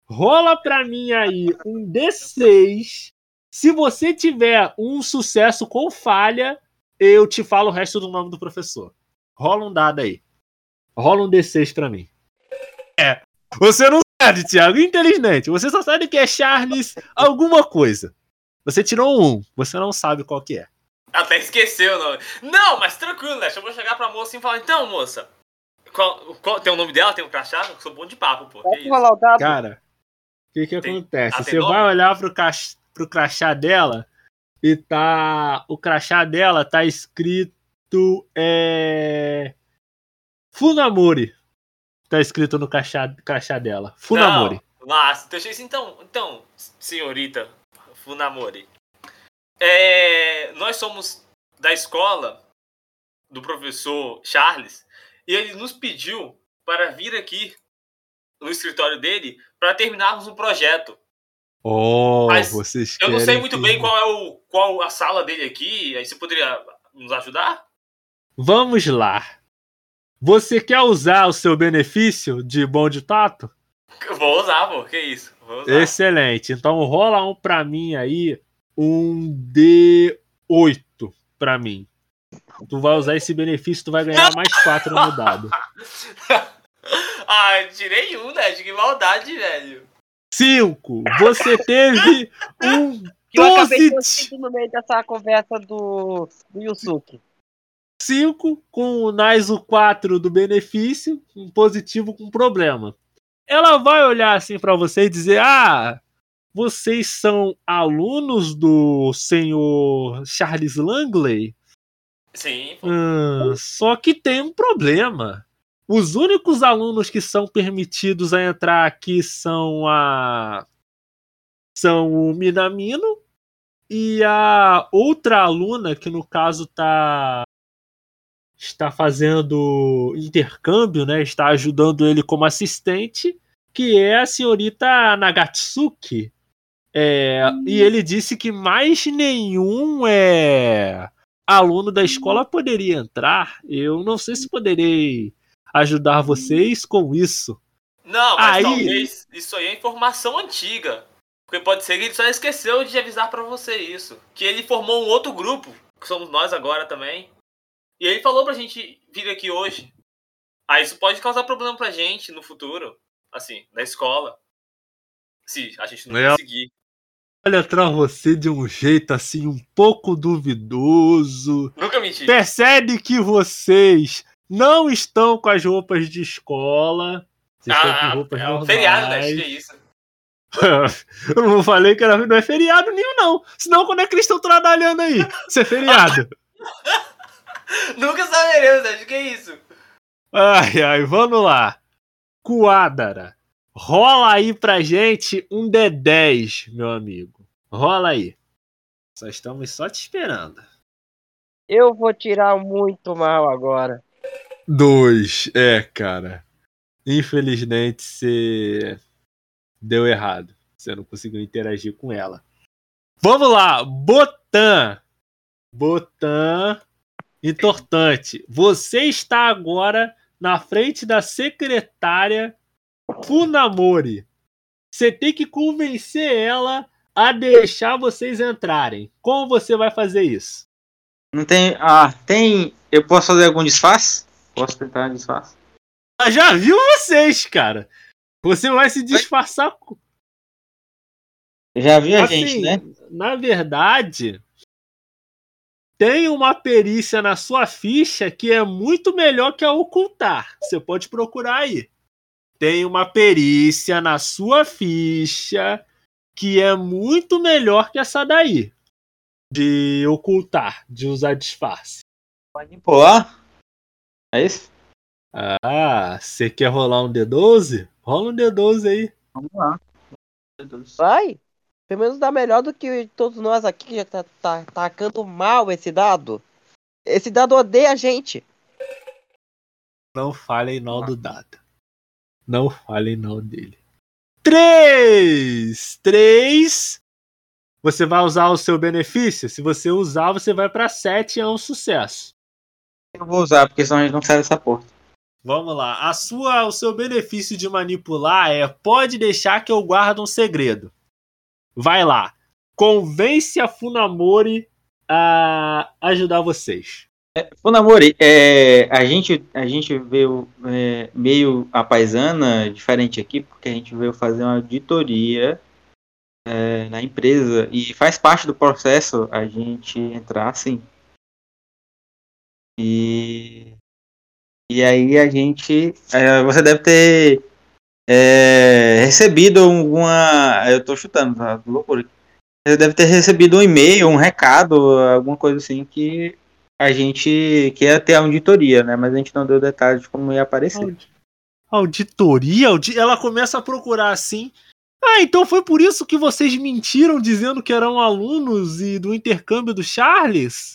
Rola pra mim aí um D6. Se você tiver um sucesso com falha, eu te falo o resto do nome do professor. Rola um dado aí. Rola um D6 pra mim. É. Você não sabe, Thiago. Infelizmente. Você só sabe que é Charles alguma coisa. Você tirou um. Você não sabe qual que é. Até esqueceu o nome. Não, mas tranquilo, né? Eu vou chegar pra moça e falar, então, moça. Qual, qual- tem o nome dela? Tem um crachá? Eu sou bom de papo, pô. Que? Cara, o que que Tem- acontece? ah, Você nome? vai olhar pro, cach... pro crachá dela e tá. O crachá dela tá escrito. É. Funamori. Tá escrito no crachá, crachá dela. Funamori. Não, mas, então, então, senhorita Funamori. É, nós somos da escola do professor Charles e ele nos pediu para vir aqui no escritório dele para terminarmos um projeto. Oh, Mas vocês Eu não sei muito que- bem qual é o qual a sala dele aqui. Aí você poderia nos ajudar? Vamos lá. Você quer usar o seu benefício de bom de tato? Vou usar, pô. Que isso? Vou usar. Excelente. Então rola um pra mim aí, um D8 pra mim. Tu vai usar esse benefício, tu vai ganhar mais 4 no dado. ah, eu tirei um, né? Que maldade, velho. 5. Você teve um Que eu acabei de 12 ouvir no meio dessa conversa do, do Yusuke. 5 com o mais o 4 do benefício, um positivo com problema. Ela vai olhar assim pra você e dizer: "Ah, vocês são alunos do senhor Charles Langley?" Sim. Hum, só que tem um problema. Os únicos alunos que são permitidos a entrar aqui são a são o Minamino e a outra aluna, que no caso tá está fazendo intercâmbio, né? Está ajudando ele como assistente, que é a senhorita Nagatsuki. É, hum. E ele disse que mais nenhum é, aluno da escola poderia entrar. Eu não sei se poderei ajudar vocês com isso. Não, mas aí... talvez isso aí é informação antiga. Porque pode ser que ele só esqueceu de avisar para você isso. Que ele formou um outro grupo, que somos nós agora também. E ele falou pra gente vir aqui hoje. Aí isso pode causar problema pra gente no futuro. Assim, na escola. Se a gente não é. conseguir. Olha pra você de um jeito assim, um pouco duvidoso. Nunca menti. Percebe que vocês não estão com as roupas de escola. Vocês ah, estão com roupas é um feriado, né? Que é isso. eu não falei que era, não é feriado nenhum, não. Senão, quando é que eles estão trabalhando aí? Isso é feriado. Nunca saberemos, acho que é isso. Ai, ai, vamos lá. Coadara. Rola aí pra gente um D10, meu amigo. Rola aí. Só estamos só te esperando. Eu vou tirar muito mal agora. Dois. É, cara. Infelizmente, você deu errado. Você não conseguiu interagir com ela. Vamos lá, Botan. Botan importante. Você está agora na frente da secretária Funamori. Você tem que convencer ela a deixar vocês entrarem. Como você vai fazer isso? Não tem. Ah, tem. Eu posso fazer algum disfarce? Posso tentar disfarce? Ela já viu vocês, cara. Você vai se disfarçar. Já viu a assim, gente, né? Na verdade, tem uma perícia na sua ficha que é muito melhor que a ocultar. Você pode procurar aí. Tem uma perícia na sua ficha que é muito melhor que essa daí. De ocultar, de usar disfarce. Manipular? É isso? Ah, você quer rolar um D12? Rola um D12 aí. Vamos lá. Vai. Pelo menos dá melhor do que todos nós aqui que já tá, tá tacando mal esse dado. Esse dado odeia a gente. Não falem mal do dado. Não falem mal dele. Três! Três! Você vai usar o seu benefício? Se você usar, você vai para sete e é um sucesso. Eu vou usar, porque senão a gente não sai dessa porta. Vamos lá. A sua, o seu benefício de manipular é pode deixar que eu guarde um segredo. Vai lá. Convence a Funamori a ajudar vocês. É, Funamori, é, a, gente, a gente veio é, meio a paisana diferente aqui, porque a gente veio fazer uma auditoria é, na empresa e faz parte do processo a gente entrar assim. E e aí a gente. É, você deve ter é, recebido alguma. Eu tô chutando, tá? Loucura. Você deve ter recebido um e-mail, um recado, alguma coisa assim que a gente quer ter a auditoria, né? Mas a gente não deu detalhes de como ia aparecer. Auditoria? Ela começa a procurar assim. Ah, então foi por isso que vocês mentiram dizendo que eram alunos e do intercâmbio do Charles?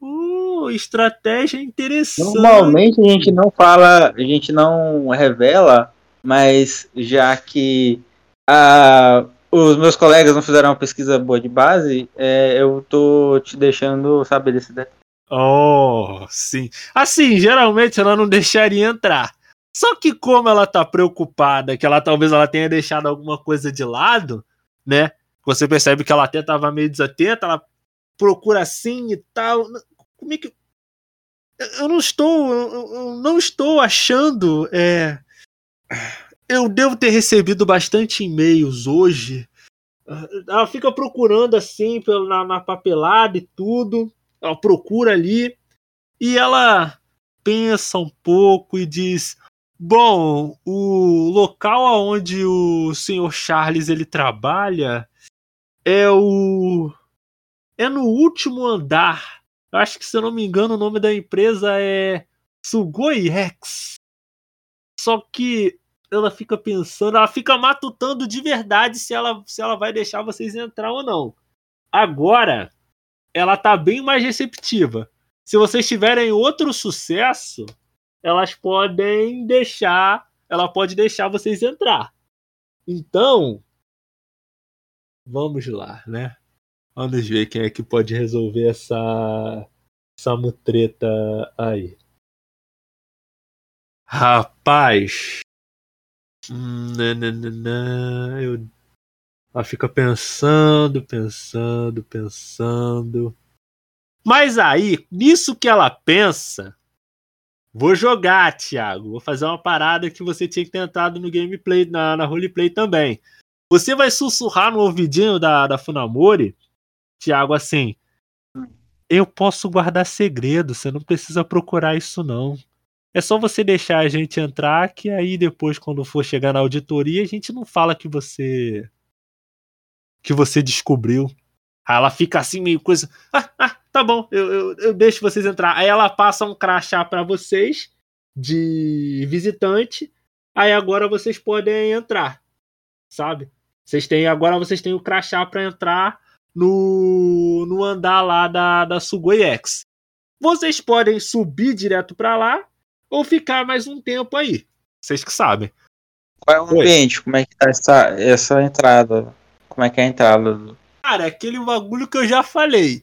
Uh, estratégia interessante. Normalmente a gente não fala, a gente não revela, mas já que a, os meus colegas não fizeram uma pesquisa boa de base, é, eu tô te deixando saber desse detalhe. Oh, sim. Assim, geralmente ela não deixaria entrar. Só que como ela tá preocupada, que ela talvez ela tenha deixado alguma coisa de lado, né? Você percebe que ela até tava meio desatenta, ela procura assim e tal. Como é que. Eu não estou. Eu não estou achando. É... Eu devo ter recebido bastante e-mails hoje. Ela fica procurando assim na, na papelada e tudo. Ela procura ali. E ela pensa um pouco e diz: Bom, o local onde o senhor Charles ele trabalha é o é no último andar. Eu acho que, se eu não me engano, o nome da empresa é Sugoi. Só que ela fica pensando, ela fica matutando de verdade se ela, se ela vai deixar vocês entrar ou não. Agora, ela tá bem mais receptiva. Se vocês tiverem outro sucesso, elas podem deixar, ela pode deixar vocês entrar. Então, vamos lá, né? Vamos ver quem é que pode resolver essa essa mutreta aí. Rapaz, eu ela fica pensando, pensando, pensando. Mas aí, nisso que ela pensa, vou jogar, Thiago. Vou fazer uma parada que você tinha entrado no gameplay, na, na roleplay também. Você vai sussurrar no ouvidinho da, da Funamori, Thiago, assim. Eu posso guardar segredo, você não precisa procurar isso, não. É só você deixar a gente entrar, que aí depois, quando for chegar na auditoria, a gente não fala que você que você descobriu. Aí ela fica assim, meio coisa. Ah, ah tá bom, eu, eu, eu deixo vocês entrar. Aí ela passa um crachá para vocês de visitante. Aí agora vocês podem entrar, sabe? Vocês têm agora vocês têm o crachá para entrar no, no andar lá da, da Sugoi X. Vocês podem subir direto para lá ou ficar mais um tempo aí. Vocês que sabem. Qual é o Oi. ambiente? Como é que tá essa, essa entrada? Como é que é a entrada? Cara, é aquele bagulho que eu já falei.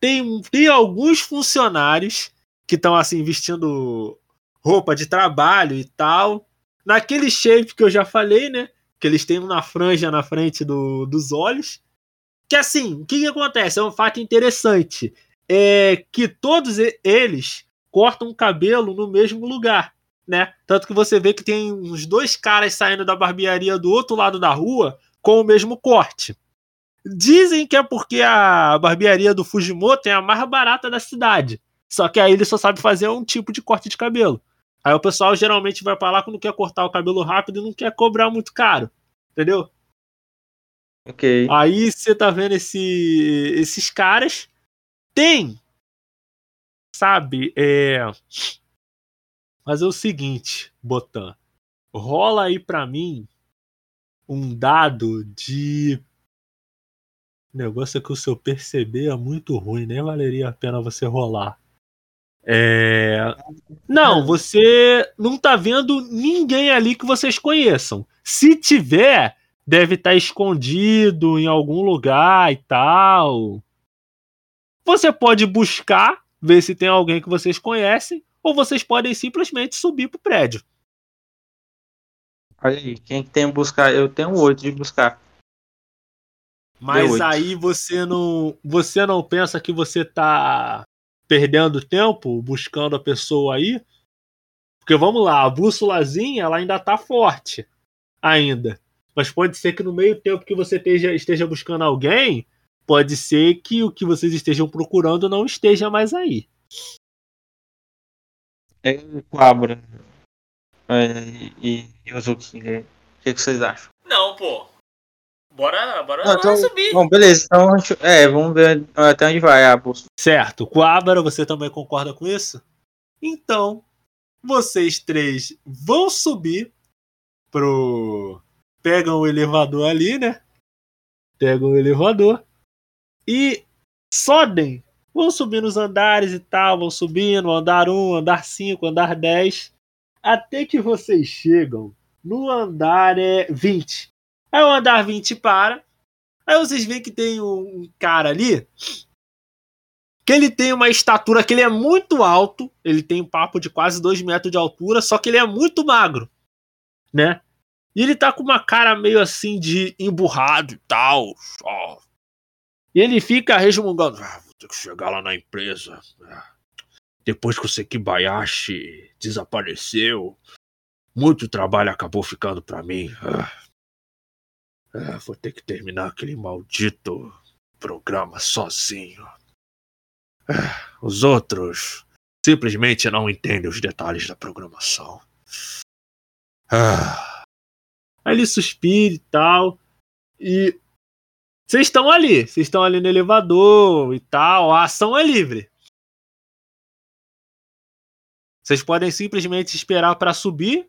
Tem, tem alguns funcionários que estão assim vestindo roupa de trabalho e tal. Naquele shape que eu já falei, né? Que eles têm uma franja na frente do, dos olhos. Que assim, o que, que acontece? É um fato interessante. É que todos eles cortam o cabelo no mesmo lugar, né? Tanto que você vê que tem uns dois caras saindo da barbearia do outro lado da rua com o mesmo corte. Dizem que é porque a barbearia do Fujimoto é a mais barata da cidade. Só que aí ele só sabe fazer um tipo de corte de cabelo. Aí o pessoal geralmente vai para lá quando quer cortar o cabelo rápido e não quer cobrar muito caro. Entendeu? Ok. Aí você tá vendo esse, esses caras. Tem. Sabe? É. É o seguinte, Botan. Rola aí pra mim um dado de. Negócio que o seu perceber é muito ruim, nem valeria a pena você rolar. É... Não, você não tá vendo ninguém ali que vocês conheçam. Se tiver, deve estar tá escondido em algum lugar e tal. Você pode buscar, ver se tem alguém que vocês conhecem, ou vocês podem simplesmente subir pro prédio. Olha aí, quem tem buscar? Eu tenho oito de buscar. Mas aí você não, você não pensa que você tá perdendo tempo buscando a pessoa aí? Porque vamos lá, a bússolazinha ela ainda tá forte ainda. Mas pode ser que no meio tempo que você esteja, esteja buscando alguém, pode ser que o que vocês estejam procurando não esteja mais aí. É, Quabra, é, e, e os outros, o que, que vocês acham? Não, pô. Bora, bora Não, então, subir. Bom, beleza. Então, é, vamos ver até onde vai a bolsa. Certo. Coabra, você também concorda com isso? Então, vocês três vão subir pro. Pegam o elevador ali, né? Pegam o elevador e sodem. Vão subir nos andares e tal, vão subindo, andar 1, andar 5, andar 10 até que vocês chegam no andar é 20. Aí o andar 20 para. Aí vocês veem que tem um cara ali que ele tem uma estatura que ele é muito alto, ele tem um papo de quase 2 metros de altura, só que ele é muito magro, né? E ele tá com uma cara meio assim de emburrado e tal. Ó. E ele fica resmungando: ah, vou ter que chegar lá na empresa. Depois que o Sekibayashi desapareceu, muito trabalho acabou ficando para mim. Ah, ah, vou ter que terminar aquele maldito programa sozinho. Ah, os outros simplesmente não entendem os detalhes da programação. Ah. Aí ele suspira e tal. E vocês estão ali, vocês estão ali no elevador e tal. A ação é livre. Vocês podem simplesmente esperar para subir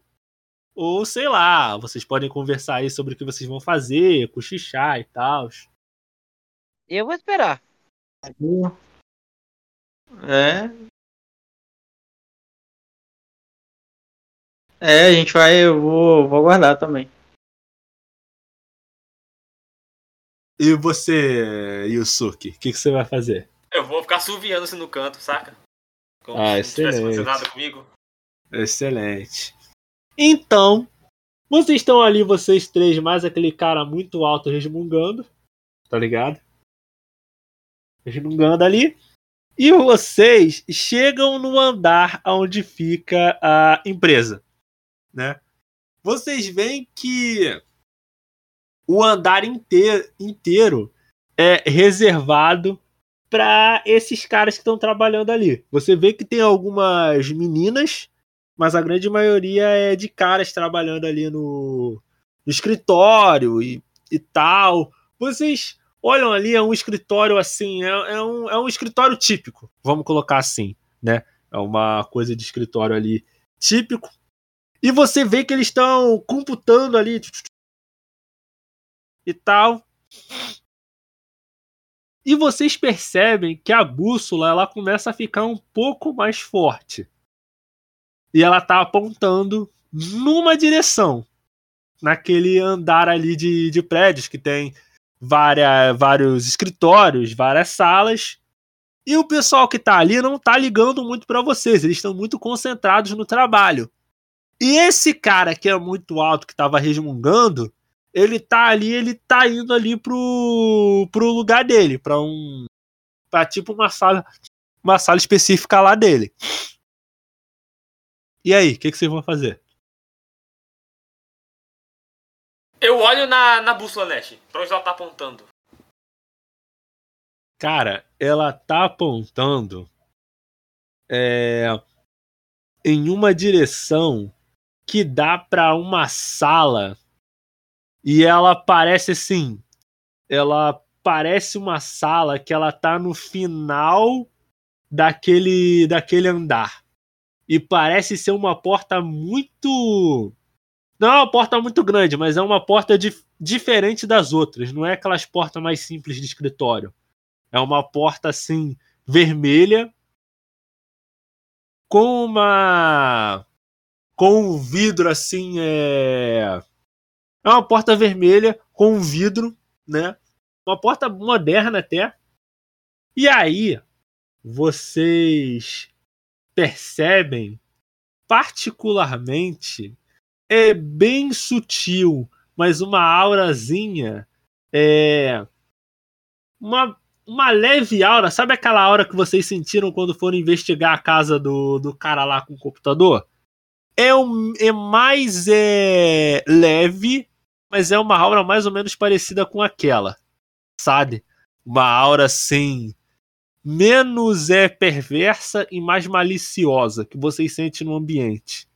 Ou sei lá, vocês podem conversar aí sobre o que vocês vão fazer, cochichar e tal. Eu vou esperar. É. É, a gente vai, eu vou, vou aguardar também. E você, Yusuke, o que, que você vai fazer? Eu vou ficar suviando assim no canto, saca? Como Ah, excelente. nada comigo. Excelente. Então, vocês estão ali, vocês três, mais aquele cara muito alto resmungando. Tá ligado? Resmungando ali. E vocês chegam no andar onde fica a empresa. Né? Vocês veem que o andar inteiro, inteiro é reservado para esses caras que estão trabalhando ali. Você vê que tem algumas meninas mas a grande maioria é de caras trabalhando ali no, no escritório e, e tal. Vocês olham ali, é um escritório assim, é, é um, é um escritório típico, vamos colocar assim, né? É uma coisa de escritório ali típico. E você vê que eles estão computando ali e tal. E vocês percebem que a bússola ela começa a ficar um pouco mais forte e ela tá apontando numa direção, naquele andar ali de, de prédios que tem várias, vários escritórios, várias salas. E o pessoal que tá ali não tá ligando muito para vocês, eles estão muito concentrados no trabalho. E esse cara que é muito alto, que tava resmungando, ele tá ali, ele tá indo ali pro, pro lugar dele, para um. pra tipo uma sala, uma sala específica lá dele. E aí, o que, que vocês vão fazer? Eu olho na, na bússola, Nash. Pra onde ela tá apontando? Cara, ela tá apontando é, em uma direção que dá pra uma sala e ela parece assim. Ela parece uma sala que ela tá no final daquele, daquele andar. E parece ser uma porta muito. Não é uma porta muito grande, mas é uma porta dif- diferente das outras. Não é aquelas portas mais simples de escritório. É uma porta assim, vermelha, com uma. com um vidro assim, é. É uma porta vermelha com um vidro, né? Uma porta moderna até. E aí, vocês percebem, particularmente, é bem sutil, mas uma aurazinha, é. Uma, uma leve aura, sabe aquela aura que vocês sentiram quando foram investigar a casa do, do cara lá com o computador? É, um, é mais é, leve, mas é uma aura mais ou menos parecida com aquela, sabe? Uma aura assim, menos é perversa e mais maliciosa que vocês sentem no ambiente.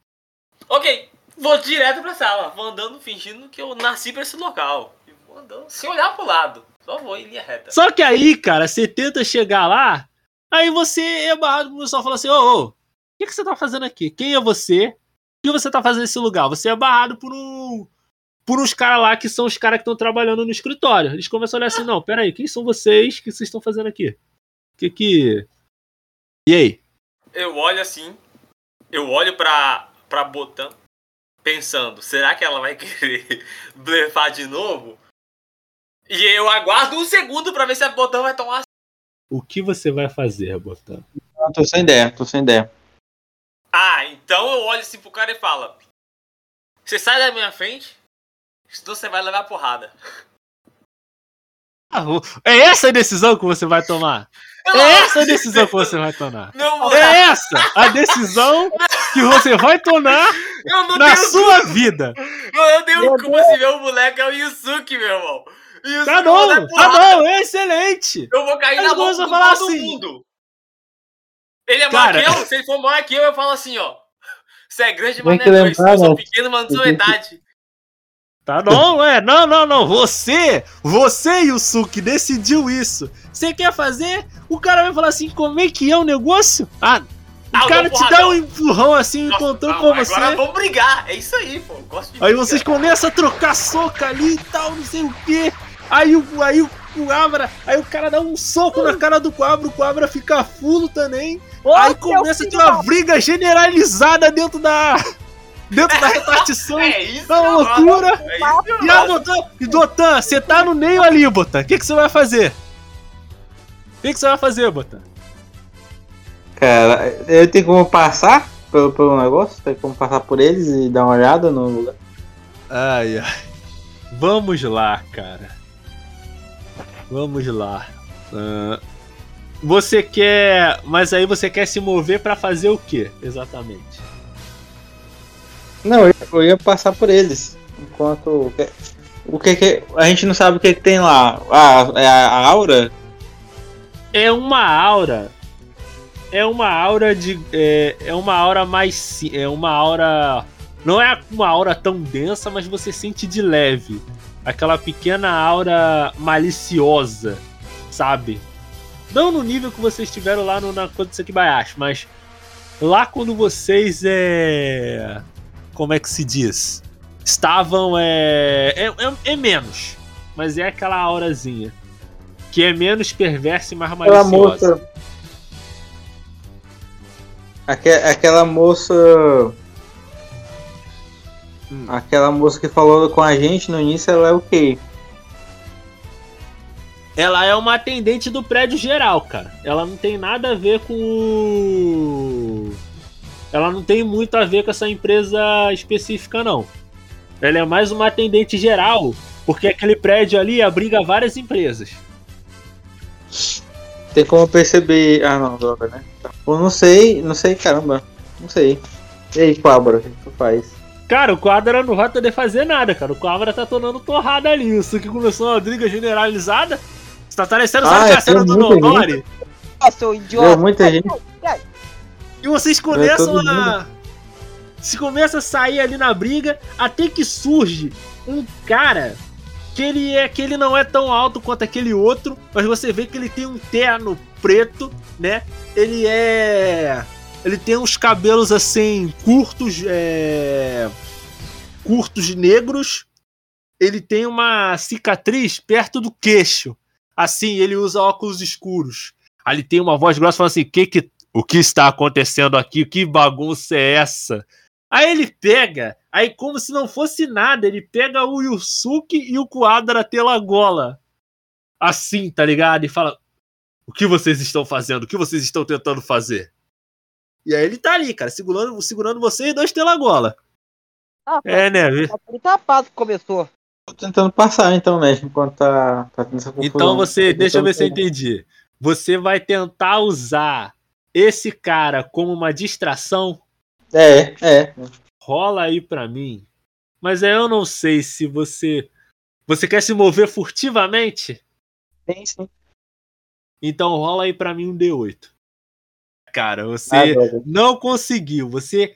Ok, vou direto pra sala. Vou andando fingindo que eu nasci pra esse local. E vou andando sem olhar pro lado. Só vou em linha reta. Só que aí, cara, você tenta chegar lá, aí você é barrado pro pessoal fala assim: ô, ô, o que, que você tá fazendo aqui? Quem é você? O que você tá fazendo nesse lugar? Você é barrado por um. Por uns caras lá que são os caras que estão trabalhando no escritório. Eles começam a olhar assim: não, peraí, quem são vocês? O que vocês estão fazendo aqui? O que que. E aí? Eu olho assim. Eu olho pra, pra Botan. Pensando, será que ela vai querer blefar de novo? E eu aguardo um segundo pra ver se a Botan vai tomar. O que você vai fazer, Botan? Não, tô sem ideia, tô sem ideia. Ah, então eu olho assim pro cara e falo: Você sai da minha frente, senão você vai levar porrada. Ah, É essa a decisão que você vai tomar? É essa a decisão que você vai tomar? Moleque, É essa a decisão que você vai tomar eu não na tenho sua vida. Eu tenho culpa se meu moleque é o Yusuke, meu irmão. Yusuke Tá bom, tá bom, excelente. Eu vou cair Mas na do falar todo assim. mundo. Ele é maior que eu? Se ele for maior que eu, eu falo assim, ó. Você é grande, mas não que é dois. lembrar, Eu sou né? pequeno, mas não sou idade. Tá bom, é. Não, não, não. Você, você, Yusuke, decidiu isso. Você quer fazer? O cara vai falar assim: como é que é o negócio? Ah, Ah, o cara te dá um empurrão assim, Nossa, encontrando não, com você. Agora vamos brigar. É isso aí, pô. Gosto de Aí briga. vocês começam a trocar soco ali e tal, não sei o quê. Aí o, aí o Coabra, aí o cara dá um soco na cara do Coabra, o Coabra fica fulo também. Ô, aí começa a ter uma briga generalizada dentro da. Dentro da repartição. É isso, É uma que eu gosto. loucura. É isso que E a gosto. Botan, e Dotan, você tá no meio ali, Botan. O que, que você vai fazer? O que, que você vai fazer, Botan? Cara, eu tenho como passar pelo, pelo negócio? Tem como passar por eles e dar uma olhada no lugar? Ai, ai. Vamos lá, cara. Vamos lá. Ah, você quer. Mas aí você quer se mover pra fazer o quê, exatamente? Não, eu, ia passar por eles. Enquanto. O que que. A gente não sabe o que, que tem lá. Ah, é a, a aura? É uma aura. É uma aura de. É, é uma aura mais. É uma aura. Não é uma aura tão densa, mas você sente de leve. Aquela pequena aura maliciosa, sabe? Não no nível que vocês tiveram lá no, na Coisa de Baixo, mas lá quando vocês é. Como é que se diz? Estavam é. É, é- é menos. Mas é aquela aurazinha. Que é menos perversa e mais Aquela maliciosa. moça. Aque, aquela moça. Hum. Aquela moça que falou com a gente no início, ela é o quê? Ela é uma atendente do prédio geral, cara. Ela não tem nada a ver com. O- Ela não tem muito a ver com essa empresa específica, não. Ela é mais uma atendente geral, porque aquele prédio ali abriga várias empresas. Tem como perceber. Ah não, droga, né? Eu não sei, não sei, caramba. Não sei. E aí, Fábio, o que tu faz? Cara, o Quadra não vai poder fazer nada, cara. O Quadra tá tornando torrada ali. Isso que começou uma briga generalizada. Você tá parecendo, sabe, Ah, que a é, cena tem do Nodori? Ah, seu idiota. Deu muita gente. E vocês começam todo a. Se começa a sair ali na briga, até que surge um cara que ele é que ele não é tão alto quanto aquele outro, mas você vê que ele tem um terno preto, né? Ele é. Ele tem uns cabelos assim, curtos, é. curtos negros. Ele tem uma cicatriz perto do queixo. Assim, ele usa óculos escuros. Ele tem uma voz grossa falando assim: que que o que está acontecendo aqui? Que bagunça é essa? Aí ele pega, aí como se não fosse nada, ele pega o Yusuke e o Quadra pela gola. Assim, tá ligado? E fala: O que vocês estão fazendo? O que vocês estão tentando fazer? E aí ele tá ali, cara, segurando, segurando você e dois pela gola. Ah, É, né? Ele tá paz que começou. Tô tentando passar então, né? Enquanto tá, tá tendo essa confusão. Então você, deixa eu ver se eu entendi. Você vai tentar usar esse cara como uma distração É, é. rola aí pra mim. Mas aí eu não sei se você. Você quer se mover furtivamente? Sim, sim. Então rola aí pra mim um D8. Cara, Ah, você droga. não conseguiu. Você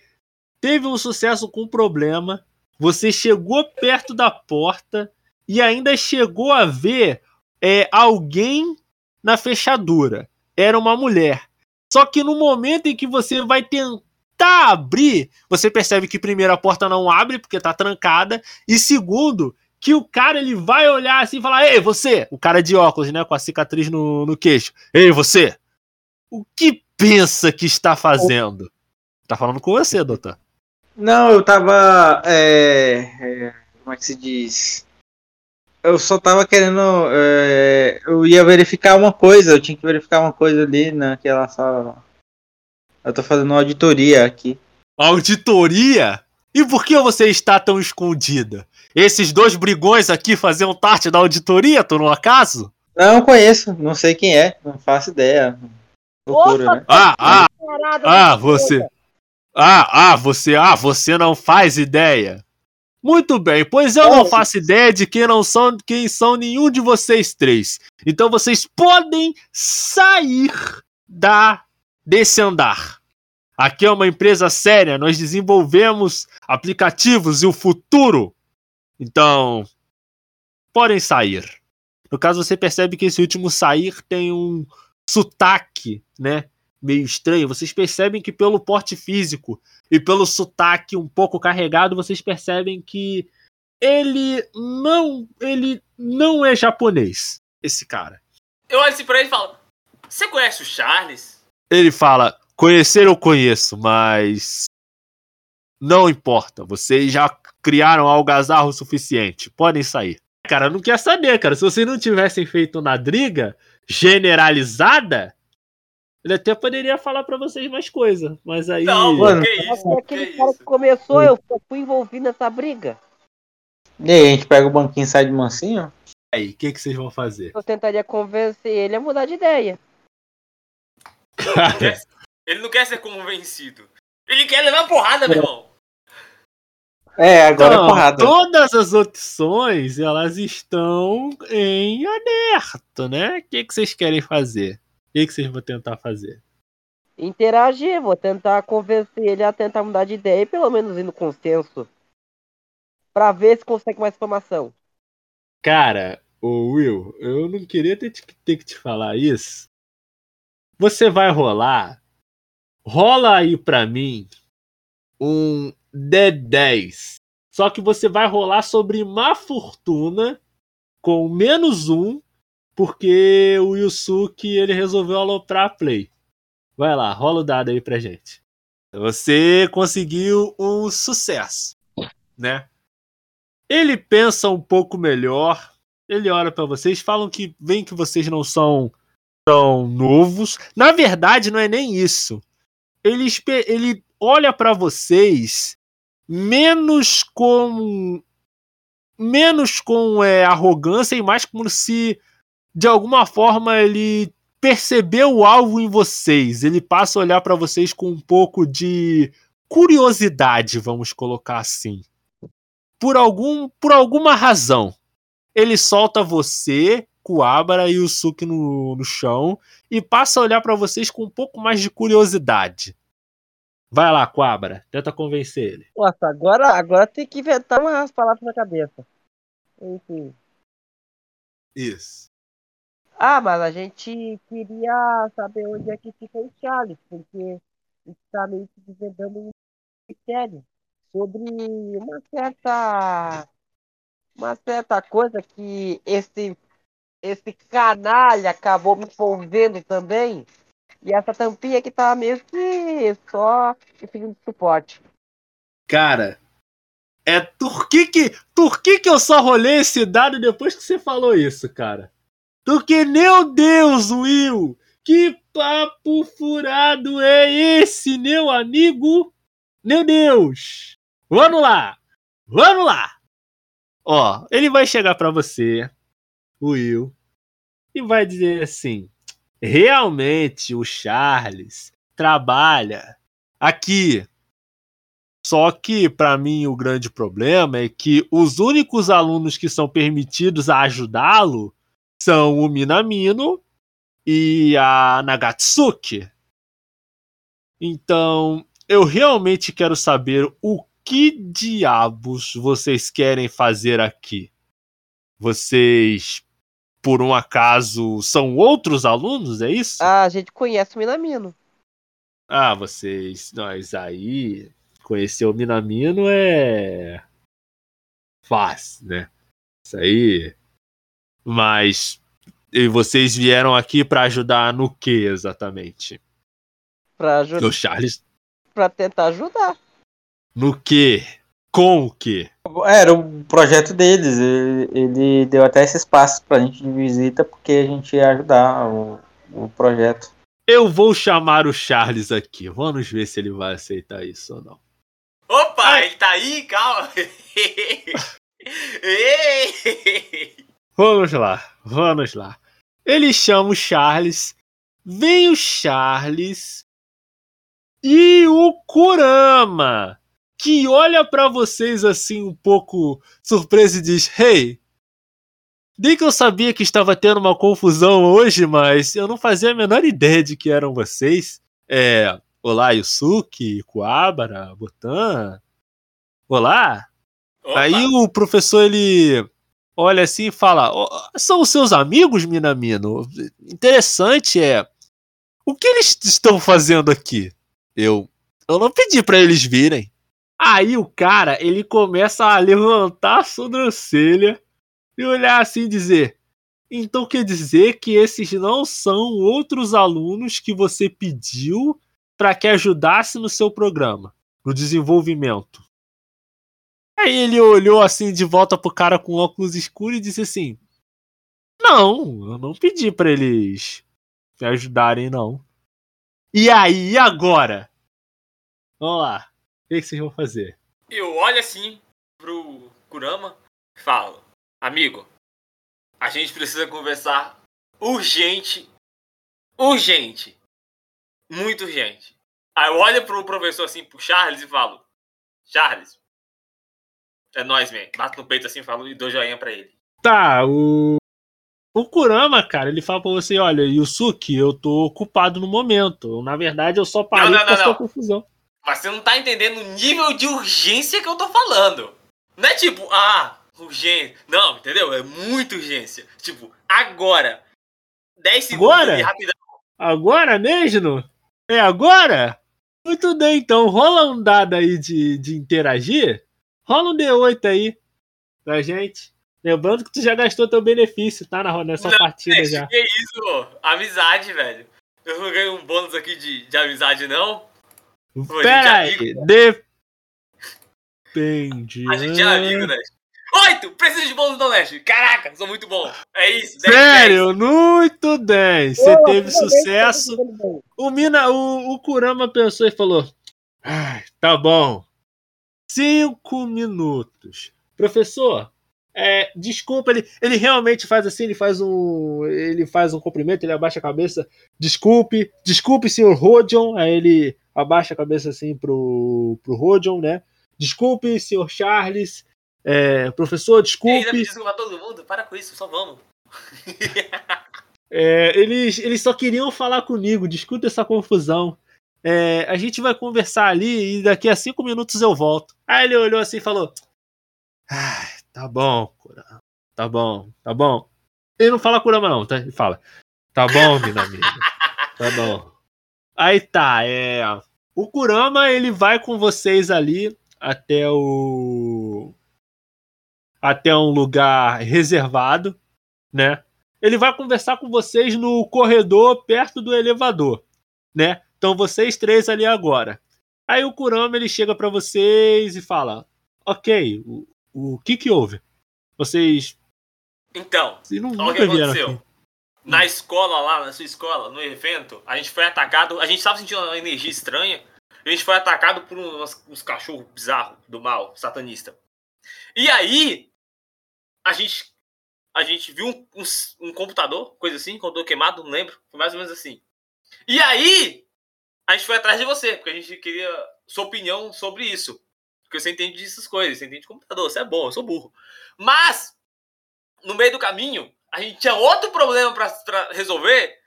teve um sucesso com problema. Você chegou perto da porta e ainda chegou a ver é, alguém na fechadura. Era uma mulher. Só que no momento em que você vai tentar abrir, você percebe que primeiro a porta não abre porque tá trancada e segundo que o cara ele vai olhar assim e falar: "Ei, você!" O cara de óculos, né, com a cicatriz no, no queixo. "Ei, você! O que pensa que está fazendo?" Tá falando com você, doutor. Não, eu tava. É, é, como é que se diz? Eu só tava querendo. é, eu ia verificar uma coisa, eu tinha que verificar uma coisa ali naquela sala. lá. Eu tô fazendo uma auditoria aqui. Auditoria? E por que você está tão escondida? Esses dois brigões aqui faziam parte da auditoria, por um acaso? Não conheço, não sei quem é, não faço ideia. Loucura, Opa! né? Ah, ah, Parada, ah, você. Ah, ah, você, ah, você não faz ideia. Muito bem, pois eu não faço ideia de quem não são, quem são nenhum de vocês três. Então vocês podem sair da desse andar. Aqui é uma empresa séria, nós desenvolvemos aplicativos e o futuro. Então, podem sair. No caso, você percebe que esse último sair tem um sotaque, né? Meio estranho, vocês percebem que pelo porte físico e pelo sotaque um pouco carregado, vocês percebem que ele não, ele não é japonês, esse cara. Eu olho assim pra ele e falo: Você conhece o Charles? Ele fala: Conhecer eu conheço, mas não importa. Vocês já criaram algazarro suficiente. Podem sair. Cara, não quer saber, cara. Se vocês não tivessem feito nadriga generalizada, ele até poderia falar pra vocês mais coisa. Mas aí. Não, Mano, que isso? É Que aquele cara isso? que começou, eu fui envolvido nessa briga. E aí, a gente pega o banquinho e sai de mansinho? aí, o que, que vocês vão fazer? Eu tentaria convencer ele a mudar de ideia. Ele não quer ser convencido. Ele quer levar porrada, meu irmão. É, agora Não, é porrada. Todas as opções elas estão em aberto, né? O que, que vocês querem fazer? O que, que vocês vão tentar fazer? Interagir, vou tentar convencer ele a tentar mudar de ideia e pelo menos ir no consenso. Pra ver se consegue mais informação. Cara, o Will, eu não queria ter, te- ter que te falar isso. Você vai rolar. Rola aí pra mim um D10. Só que você vai rolar sobre má fortuna com menos um, porque o Yusuke ele resolveu aloprar a play. Vai lá, rola o dado aí pra gente. Você conseguiu um sucesso, né? Ele pensa um pouco melhor. Ele olha pra vocês, falam que vem que vocês não são tão novos. Na verdade, não é nem isso. Ele, ele olha pra vocês menos com menos com é, arrogância e mais como se de alguma forma ele percebeu o alvo em vocês. Ele passa a olhar pra vocês com um pouco de curiosidade, vamos colocar assim por algum por alguma razão. Ele solta você, Kuabara e o Suki no, no chão e passa a olhar pra vocês com um pouco mais de curiosidade. Vai lá, Kuabara, tenta convencer ele. Nossa, agora, agora tem que inventar umas palavras na cabeça. Enfim. Isso. Ah, mas a gente queria saber onde é que fica o Charles, porque está meio que desvendando um mistério sobre uma certa uma certa coisa que esse esse canalha acabou me envolvendo também. E essa tampinha que tá meio que só servindo de suporte. Cara, é por que que que eu só rolei esse dado depois que você falou isso, cara? Porque, meu Deus, Will, que papo furado é esse, meu amigo? Meu Deus! Vamos lá! Vamos lá! Ó, ele vai chegar pra você, Will, e vai dizer assim: realmente o Charles trabalha aqui. Só que, pra mim, o grande problema é que os únicos alunos que são permitidos a ajudá-lo são o Minamino e a Nagatsuki. Então, eu realmente quero saber o que diabos vocês querem fazer aqui. Vocês, por um acaso, são outros alunos, é isso? Ah, a gente conhece o Minamino. Ah, vocês. Nós aí. Conhecer o Minamino é. Fácil, né? Isso aí. Mas. E vocês vieram aqui pra ajudar no que exatamente? Pra, ajudar, O Charles. pra tentar ajudar. No que? Com o que? Era o projeto deles. Ele, ele deu até esse espaço pra gente de visita porque a gente ia ajudar o, o projeto. Eu vou chamar o Charles aqui. Vamos ver se ele vai aceitar isso ou não. Opa, ele tá aí? Calma. Ei! Vamos lá, vamos lá. Ele chama o Charles. Vem o Charles e o Kurama, que olha pra vocês assim um pouco surpreso e diz: Hey, nem que eu sabia que estava tendo uma confusão hoje, mas eu não fazia a menor ideia de que eram vocês. É, olá, Yusuke, Kuabara, Botan. Olá. Opa, Aí o professor ele olha assim e fala: "Ó, São seus amigos, Minamino? Interessante é. O que eles estão fazendo aqui? Eu. Eu não pedi para eles virem. Aí o cara, ele começa a levantar a sobrancelha e olhar assim e dizer: Então quer dizer que esses não são outros alunos que você pediu para que ajudasse no seu programa, no desenvolvimento? Aí ele olhou assim de volta pro cara com óculos escuros e disse assim: Não, eu não pedi para eles me ajudarem, não. E aí, agora? Vamos lá. O que vocês vão fazer? Eu olho assim pro Kurama e falo: Amigo, a gente precisa conversar urgente. Urgente. Muito urgente. Aí eu olho pro professor assim, pro Charles e falo: Charles, é nóis, man. Bato no peito assim, falo e dou joinha pra ele. Tá, o. O Kurama, cara, ele fala pra você: olha, Yusuke, eu tô ocupado no momento. Na verdade, eu só parei Não, não, confusão. Mas você não tá entendendo o nível de urgência que eu tô falando. Não é tipo, ah, urgência. Não, entendeu? É muita urgência. Tipo, agora. 10 segundos Agora? ali, rapidão. Agora mesmo? É agora? Muito bem, então. Rola um dado aí de, de interagir. Rola um D8 aí pra gente. Lembrando que tu já gastou teu benefício, tá? Na, nessa Não, partida Gente, já. Que isso, ô? Amizade, velho. Eu não ganhei um bônus aqui de, de amizade, não. Pô, Pera a gente é aí. Depende. A gente é amigo, né? Oito! Preciso de bônus do Leste. Caraca, sou muito bom. É isso. dez, Sério, muito bem. Você Pô, teve sucesso. bem. O Mina, o, o Kurama pensou e falou: "Ai, tá bom. Cinco minutos. Professor, é, desculpa, ele, ele realmente faz assim, ele faz um. Ele faz um cumprimento, ele abaixa a cabeça. Desculpe, desculpe, senhor Rodion. Aí ele abaixa a cabeça assim pro, pro Rodion, né? Desculpe, senhor Charles. É, professor, desculpe. me desculpa todo mundo. Para com isso, só vamos. É, eles, eles só queriam falar comigo, discuta essa confusão. É, a gente vai conversar ali e daqui a cinco minutos eu volto. Aí ele olhou assim e falou: "Ai, Tá bom, Kurama. Tá bom, tá bom. Ele não fala Kurama, não, tá? Ele fala: Tá bom, Minamino. Tá bom. Aí tá, é. O Kurama ele vai com vocês ali até o. Até um lugar reservado, né? ele vai conversar com vocês no corredor perto do elevador, né? Então vocês três ali agora. Aí o Kurama ele chega pra vocês e fala: "OK, o, o que que houve? Vocês, Então, vocês não, o que aconteceu. aqui." Na escola lá, na sua escola, no evento, a gente foi atacado. A gente tava sentindo uma energia estranha. A gente foi atacado por uns, uns cachorros bizarros do mal, satanista. E aí, a gente, a gente viu um, um- um computador, coisa assim, computador queimado, não lembro. Foi mais ou menos assim. E aí, a gente foi atrás de você, porque a gente queria sua opinião sobre isso. Porque você entende dessas coisas, você entende de computador, você é bom, eu sou burro. Mas, no meio do caminho, a gente tinha outro problema pra resolver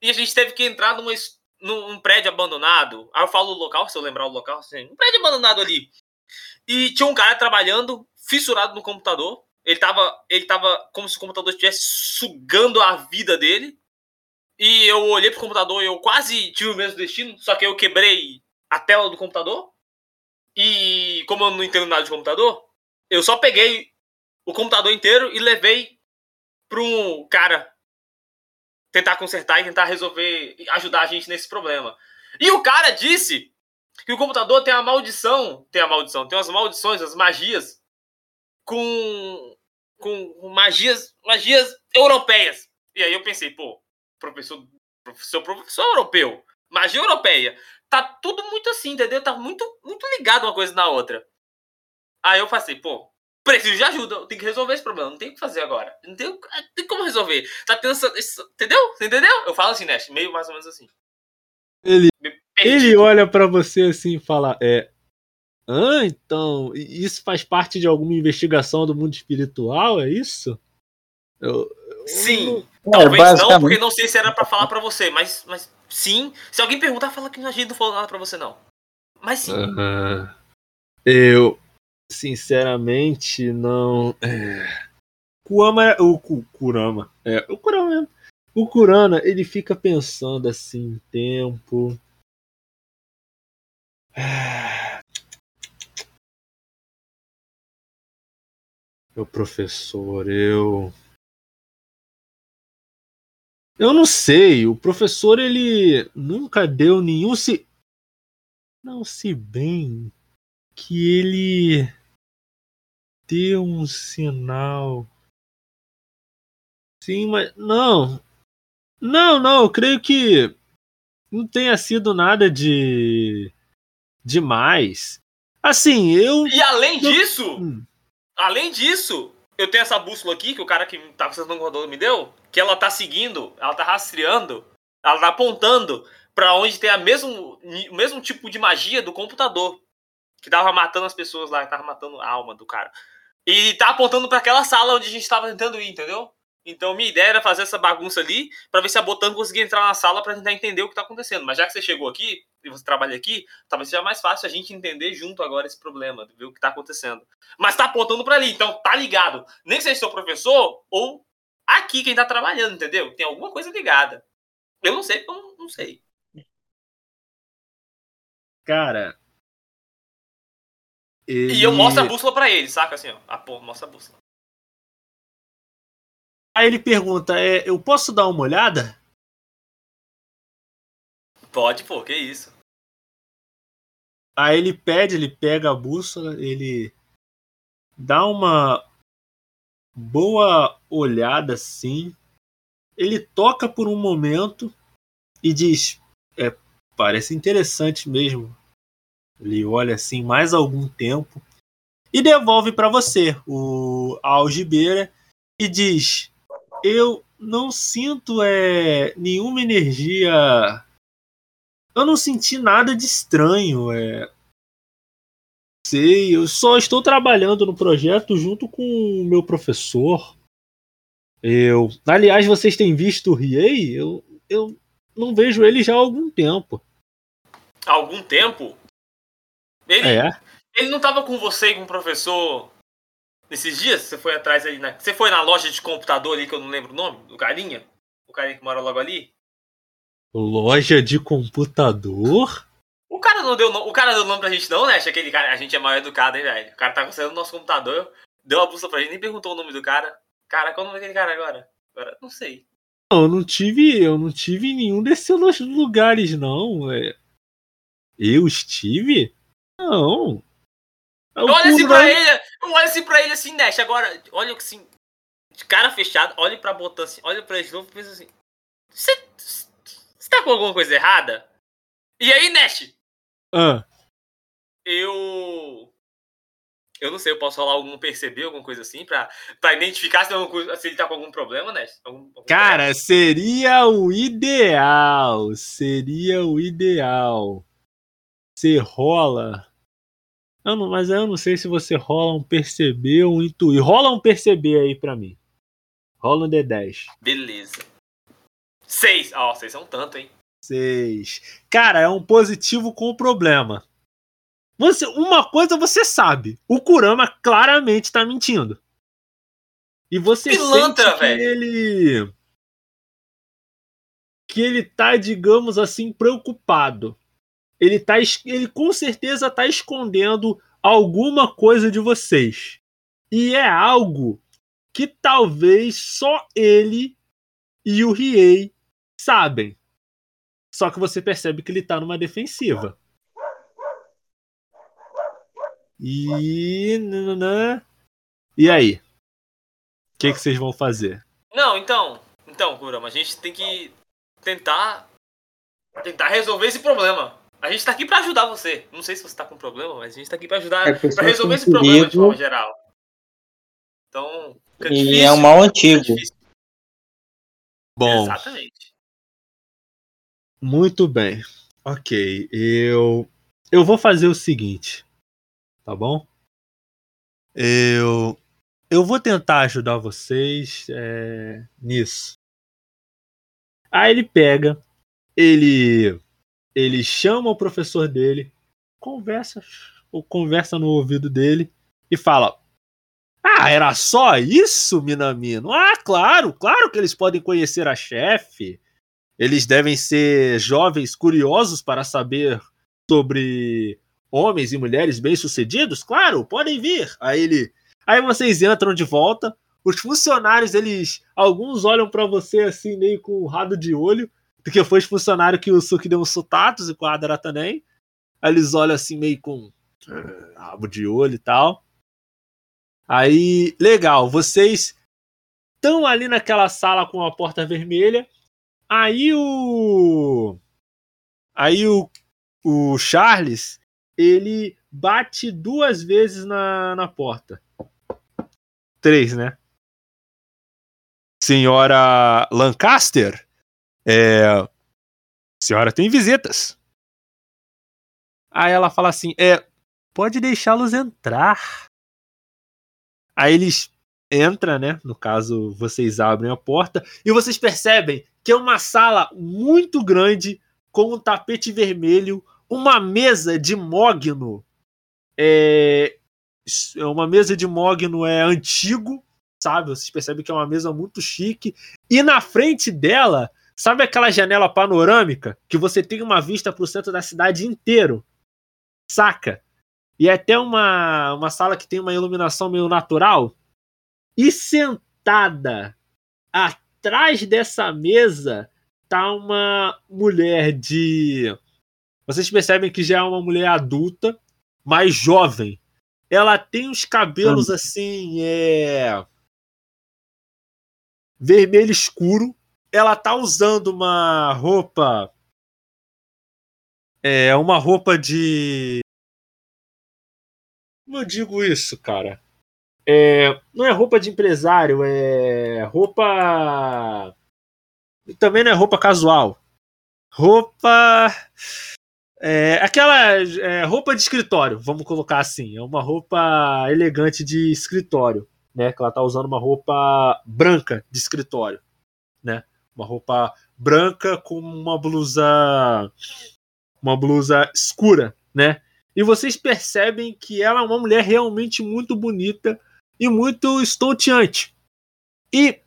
e a gente teve que entrar numa, num prédio abandonado. Aí eu falo o local, se eu lembrar o local, assim, um prédio abandonado ali. E tinha um cara trabalhando, fissurado no computador. Ele tava, ele tava como se o computador estivesse sugando a vida dele. E eu olhei pro computador e eu quase tive o mesmo destino, só que eu quebrei a tela do computador. E como eu não entendo nada de computador, eu só peguei o computador inteiro e levei um cara tentar consertar e tentar resolver, ajudar a gente nesse problema. E o cara disse que o computador tem a maldição, tem a maldição, tem as maldições, as magias com com magias, magias europeias. E aí eu pensei, pô, professor, professor, professor europeu, magia europeia. Tá tudo muito assim, entendeu? Tá muito muito ligado uma coisa na outra. Aí eu passei, pô, preciso de ajuda, eu tenho que resolver esse problema, não tem o que fazer agora. Não tem, não tem como resolver. Tá tendo essa, essa- entendeu? Entendeu? Eu falo assim, né? Meio mais ou menos assim. Ele- Ele olha pra você assim e fala: É. Ah, então, isso faz parte de alguma investigação do mundo espiritual, é isso? Eu- eu Sim, É, talvez não, porque não sei se era pra falar pra você, mas, mas sim. Se alguém perguntar, fala que a gente não falou nada pra você, não. Mas sim. Aham. Eu, sinceramente, não. É... Kurama, o Ku- Kurama, é, o Kurama mesmo. O Kurana, ele fica pensando assim um tempo. Meu professor, eu. Eu não sei. O professor, ele nunca deu nenhum se. Não, se bem que ele deu um sinal. Sim, mas. Não. Não, não, eu creio que não tenha sido nada de. demais. Assim, eu. E além eu... disso, Hum. além disso, eu tenho essa bússola aqui que o cara que tá precisando no computador me deu, que ela tá seguindo, ela tá rastreando, ela tá apontando pra onde tem a mesmo, o mesmo tipo de magia do computador. Que tava matando as pessoas lá, que tava matando a alma do cara. E tá apontando pra aquela sala onde a gente tava tentando ir, entendeu? Então minha ideia era fazer essa bagunça ali pra ver se a Botan conseguia entrar na sala pra tentar entender o que tá acontecendo. Mas já que você chegou aqui e você trabalha aqui, talvez seja mais fácil a gente entender junto agora esse problema, ver o que tá acontecendo. Mas tá apontando pra ali, então tá ligado. Nem que seja seu professor ou aqui quem tá trabalhando, entendeu? Tem alguma coisa ligada. Eu não sei, eu não, sei. Cara. Ele... E eu mostro a bússola pra ele, saca assim, ó. Ah, pô, mostra a bússola. Aí ele pergunta: é, eu posso dar uma olhada? Pode, pô, que isso. Aí ele pede, ele pega a bússola, ele dá uma boa olhada assim. Ele toca por um momento e diz: é, parece interessante mesmo. Ele olha assim mais algum tempo e devolve para você o a algibeira e diz: eu não sinto é, nenhuma energia. Eu não senti nada de estranho. É. Sei, eu só estou trabalhando no projeto junto com o meu professor. Eu, aliás, vocês têm visto o Riei? Eu, eu não vejo ele já há algum tempo. Há algum tempo? Ele, É. ele não tava com você e com o professor nesses dias? Você foi atrás ali na. Você foi na loja de computador ali que eu não lembro o nome? Do carinha? O carinha que mora logo ali? Loja de computador? O cara não deu o cara deu nome pra gente, não, né? Acha aquele cara. A gente é mal educado, hein, velho? O cara tá conseguindo o nosso computador, deu a bússola pra gente, nem perguntou o nome do cara. Cara, qual é o nome daquele cara agora? Agora, não sei. Não, eu não tive, eu não tive nenhum desses lugares, não. É, Eu estive? Não. É o Olha assim pra da- ele, olha assim pra ele assim, Nash. Agora, olha assim, de cara fechada, olha pra botar assim, olha pra ele de novo e pensa assim: Você tá com alguma coisa errada? E aí, Nash? Ah, Eu. Eu não sei, eu posso rolar algum perceber, alguma coisa assim, pra, pra identificar se, coisa- se ele tá com algum problema, Nash? Algum, algum cara, seria o ideal. Seria o ideal. Você rola. Eu não, mas eu não sei se você rola um perceber ou um intuir. Rola um perceber aí pra mim. Rola um D10. Beleza. Seis. Ó, vocês são tanto, hein? Seis. Cara, é um positivo com problema. Você, uma coisa você sabe. O Kurama claramente tá mentindo. E você Pilantra, sente que velho. ele que ele tá, digamos assim, preocupado. Ele tá ele com certeza tá escondendo alguma coisa de vocês. E é algo que talvez só ele e o Riei sabem. Só que você percebe que ele tá numa defensiva. E. E aí? O que, que vocês vão fazer? Não, então. Então, Kurama, a gente tem que tentar. Tentar resolver esse problema. A gente tá aqui pra ajudar você. Não sei se você tá com problema, mas a gente tá aqui pra ajudar. É, se resolver esse problema de forma geral. Então. Fica E difícil, é um mal antigo. Bom, Exatamente. muito bem. Ok, eu. Eu vou fazer o seguinte. Tá bom? Eu. Eu vou tentar ajudar vocês é, nisso. Aí ele pega, ele. Ele chama o professor dele, conversa, ou conversa no ouvido dele e fala: Ah, era só isso, Minamino? Ah, claro, claro que eles podem conhecer a chefe. Eles devem ser jovens curiosos para saber sobre homens e mulheres bem-sucedidos? Claro, podem vir. Aí ele, aí vocês entram de volta. Os funcionários, eles alguns olham para você assim meio com um rado de olho, porque foi os funcionários que o Suki deu um sutatos e com a Adara também. Aí eles olham assim meio com uh, rabo de olho e tal. Aí, legal, vocês estão ali naquela sala com a porta vermelha. Aí o. Aí o, o Charles ele bate duas vezes na, na porta. Três, né? Senhora Lancaster, é. Senhora tem visitas. Aí ela fala assim: é. Pode deixá-los entrar. Aí eles entram, né? No caso, vocês abrem a porta e vocês percebem que é uma sala muito grande com um tapete vermelho, uma mesa de mogno. É, é uma mesa de mogno é antigo, sabe? Vocês percebem que é uma mesa muito chique. E na frente dela, sabe aquela janela panorâmica que você tem uma vista para o centro da cidade inteiro? Saca? E é até uma, uma sala que tem uma iluminação meio natural. E sentada atrás dessa mesa tá uma mulher de. Vocês percebem que já é uma mulher adulta, mais jovem. Ela tem os cabelos assim, é. vermelho escuro. Ela tá usando uma roupa. É uma roupa de como eu digo isso, cara? É, não é roupa de empresário, é roupa. Também não é roupa casual. Roupa. É, aquela é, roupa de escritório, vamos colocar assim. É uma roupa elegante de escritório, né? Que ela tá usando uma roupa branca de escritório, né? Uma roupa branca com uma blusa. Uma blusa escura, né? e vocês percebem que ela é uma mulher realmente muito bonita e muito estonteante. E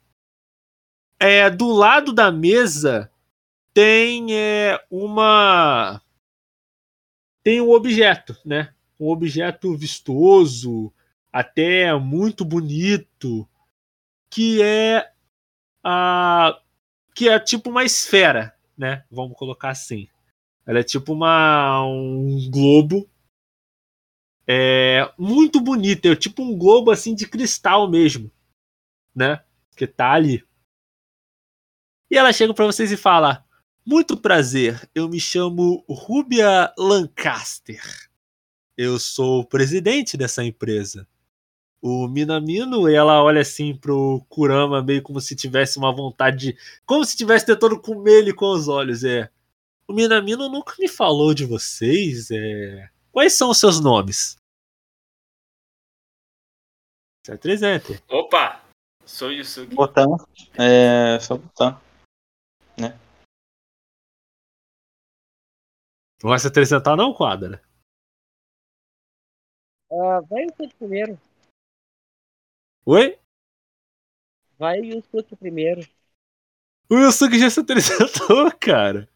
é, do lado da mesa tem é, uma tem um objeto, né? Um objeto vistoso, até muito bonito, que é a que é tipo uma esfera, né? Vamos colocar assim. Ela é tipo uma um globo é muito bonita, é tipo um globo assim de cristal mesmo, né? Que tá ali. E ela chega para vocês e fala: "Muito prazer, eu me chamo Rubia Lancaster. Eu sou o presidente dessa empresa." O Minamino, ela olha assim pro Kurama meio como se tivesse uma vontade de, como se tivesse tentando comer ele com os olhos, é. O Minamino nunca me falou de vocês, é. Quais são os seus nomes? Você é 300. Opa! Sou Yusuke. Botão. É. Só botão. Né? Não vai se acrescentar não, quadra? Ah, vai o primeiro. Oi? Vai o Suki primeiro. O Yusuke já se apresentou, cara.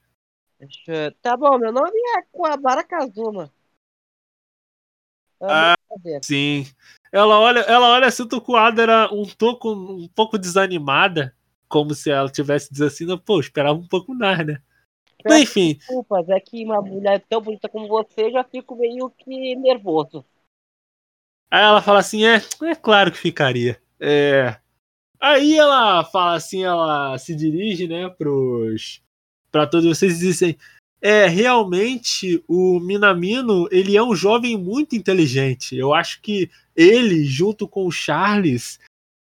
Deixa... Tá bom, meu nome é Kuwabara Kazuma. Ah, sim. Ela olha, ela olha assim, Tokuada era um pouco, um pouco desanimada, como se ela tivesse dizendo assim, pô, esperava um pouco mais, né? Mas, enfim. Desculpas, é que uma mulher tão bonita como você já fico meio que nervoso. Aí ela fala assim, é, é claro que ficaria. É. Aí ela fala assim, ela se dirige, né, pros. Pra todos vocês e dizem, é realmente o Minamino ele é um jovem muito inteligente. Eu acho que ele, junto com o Charles,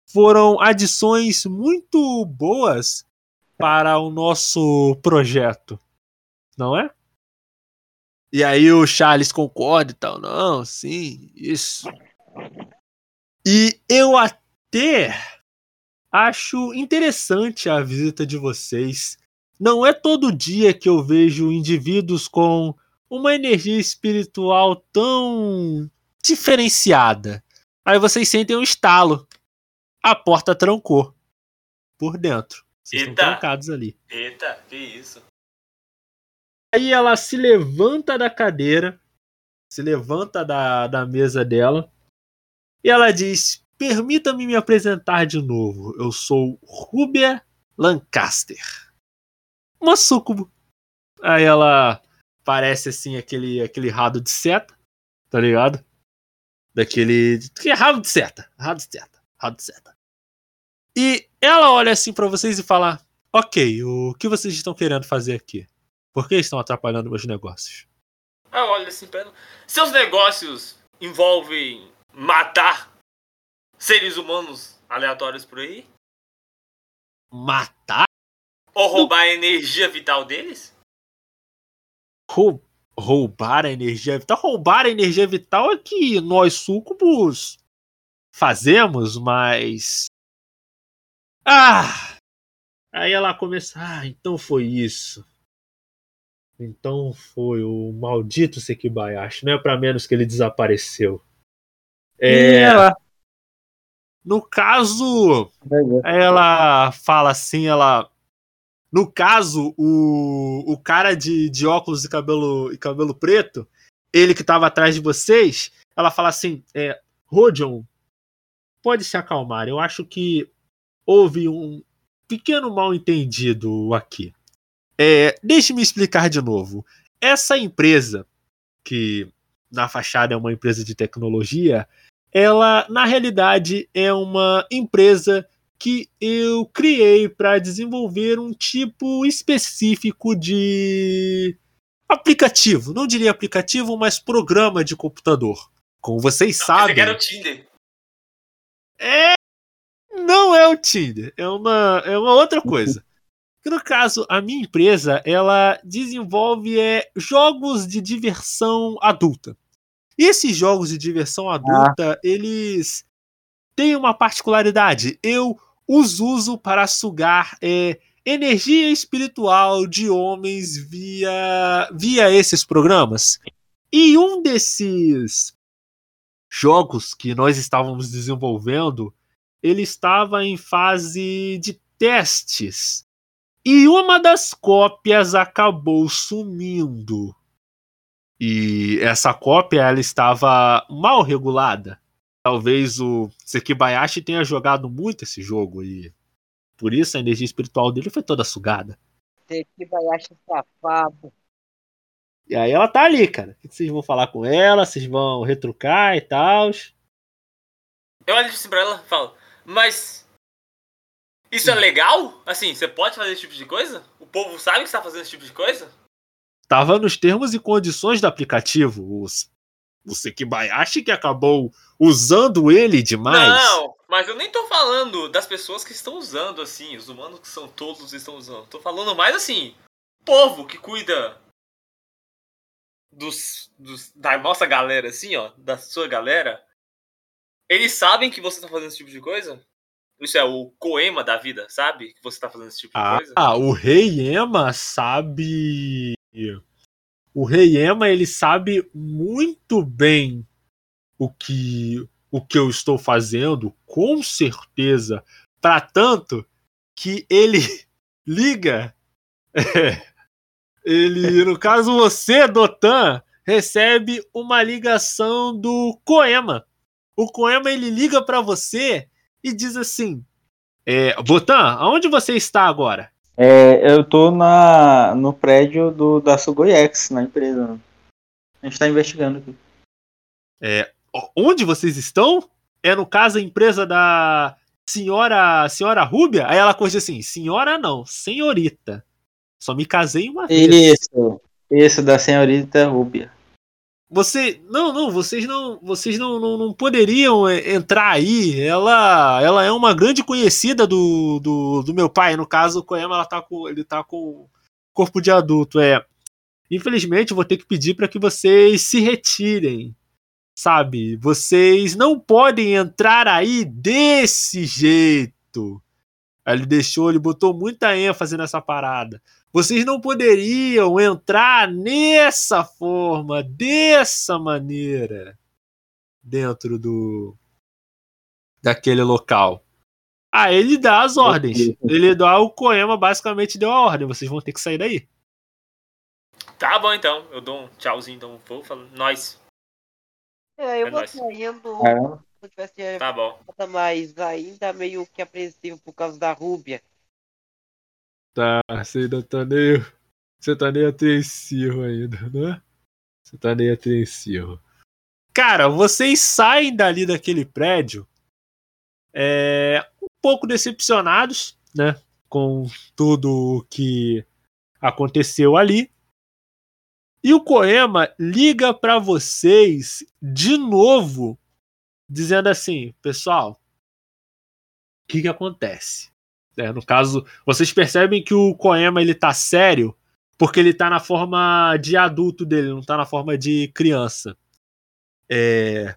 foram adições muito boas para o nosso projeto, não é? E aí o Charles concorda e tal, não, sim, isso. E eu até acho interessante a visita de vocês não é todo dia que eu vejo indivíduos com uma energia espiritual tão diferenciada. Aí vocês sentem um estalo. A porta trancou. Por dentro. Vocês estão Eita. trancados ali. Eita, que isso? Aí ela se levanta da cadeira, se levanta da, da mesa dela, e ela diz: Permita-me me apresentar de novo. Eu sou Rubia Lancaster. Uma súcubo. Aí ela parece assim aquele, aquele rado de seta, tá ligado? Daquele. Que é rabo de seta. Rabo de seta. Rabo de seta. E ela olha assim pra vocês e fala: Ok, o que vocês estão querendo fazer aqui? Por que estão atrapalhando meus negócios? Ah, olha assim, pera. Seus negócios envolvem matar seres humanos aleatórios por aí? Matar? Ou roubar a energia vital deles? Rou- roubar a energia vital? Roubar a energia vital é que nós súcubos fazemos, mas. Ah! Aí ela começa. Ah, então foi isso. Então foi o maldito Sekibayashi. Não é pra menos que ele desapareceu. É, ela. no caso, ela fala assim, ela. No caso, o, o cara de, de óculos e cabelo, e cabelo preto, ele que tava atrás de vocês, ela fala assim: é, Rodion, pode se acalmar. Eu acho que houve um pequeno mal entendido aqui. É, Deixe-me explicar de novo. Essa empresa, que na fachada é uma empresa de tecnologia, ela na realidade é uma empresa que eu criei para desenvolver um tipo específico de aplicativo. Não diria aplicativo, mas programa de computador. Como vocês Você sabem. quer o Tinder? É. Não é o Tinder, é uma, é uma outra coisa. Que no caso, a minha empresa, ela desenvolve é, jogos de diversão adulta. Esses jogos de diversão adulta, eles têm uma particularidade. Eu os uso para sugar é, energia espiritual de homens via, via esses programas. E um desses jogos que nós estávamos desenvolvendo, ele estava em fase de testes. E uma das cópias acabou sumindo. E essa cópia ela estava mal regulada. Talvez o Sekibayashi tenha jogado muito esse jogo e por isso a energia espiritual dele foi toda sugada. Sekibayashi safado. E aí ela tá ali, cara. O que vocês vão falar com ela? Vocês vão retrucar e tal? Eu olho assim pra ela e falo, mas. Isso é legal? Assim, você pode fazer esse tipo de coisa? O povo sabe que você tá fazendo esse tipo de coisa? Tava nos termos e condições do aplicativo. Os, o Sekibayashi que acabou usando ele demais. Não, mas eu nem tô falando das pessoas que estão usando, assim, os humanos que são todos estão usando. Tô falando mais assim, povo que cuida dos, dos da nossa galera, assim, ó, da sua galera. Eles sabem que você tá fazendo esse tipo de coisa? Isso é o coema da vida, sabe? Que você tá fazendo esse tipo de Ah, coisa? ah, o Rei Ema sabe. O Rei Ema ele sabe muito bem o que o que eu estou fazendo, com certeza. Para tanto que ele liga. ele, no caso você, Dotan, recebe uma ligação do Coema. O Coema ele liga para você e diz assim: é, Botan, aonde você está agora? É, eu tô na, no prédio do, da Sugoyex, na empresa. A gente tá investigando aqui. O- Onde vocês estão? É no caso a empresa da senhora senhora Rúbia? Aí ela coisa assim: senhora não, senhorita. Só me casei uma vez. Isso, isso da senhorita Rúbia. Você, não, não, vocês não, vocês não, não, não poderiam é, entrar aí. Ela, ela é uma grande conhecida do, do, do meu pai. No caso, o Koema, ela tá com, ele tá com corpo de adulto. É, infelizmente, vou ter que pedir para que vocês se retirem, sabe? Vocês não podem entrar aí desse jeito. Ele deixou, ele botou muita ênfase nessa parada. Vocês não poderiam entrar nessa forma, dessa maneira, dentro do, daquele local. Aí ele dá as ordens. Ele dá o Koema basicamente deu a ordem. Vocês vão ter que sair daí. Tá bom então. Eu dou um tchauzinho, então vou falando. Nós. É, eu É vou saindo. Caramba. Se eu tivesse Tá bom. mas ainda meio que apreensivo por causa da Rúbia. Tá, você ainda tá meio. Você tá meio apreensivo ainda, né? Você tá meio apreensivo. Cara, vocês saem dali daquele prédio é, um pouco decepcionados, né? Com tudo o que aconteceu ali. E o Koema liga pra vocês de novo, dizendo assim: pessoal, o que que acontece? É, no caso, vocês percebem que o Koema ele tá sério porque ele tá na forma de adulto dele, não tá na forma de criança. É,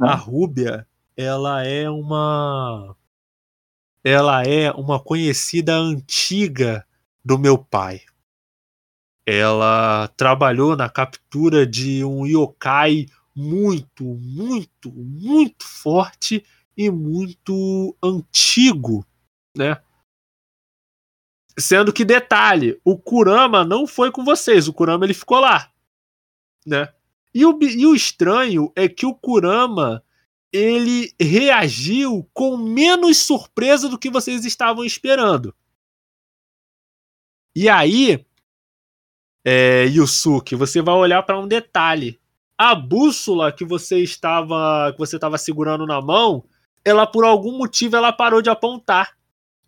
a Rúbia, ela é uma ela é uma conhecida antiga do meu pai. Ela trabalhou na captura de um yokai muito, muito, muito forte e muito antigo, né? Sendo que detalhe, o Kurama não foi com vocês, o Kurama ele ficou lá, né? E o, e o estranho é que o Kurama ele reagiu com menos surpresa do que vocês estavam esperando. E aí, é, Yusuke, você vai olhar para um detalhe. A bússola que você estava que você estava segurando na mão, ela por algum motivo ela parou de apontar.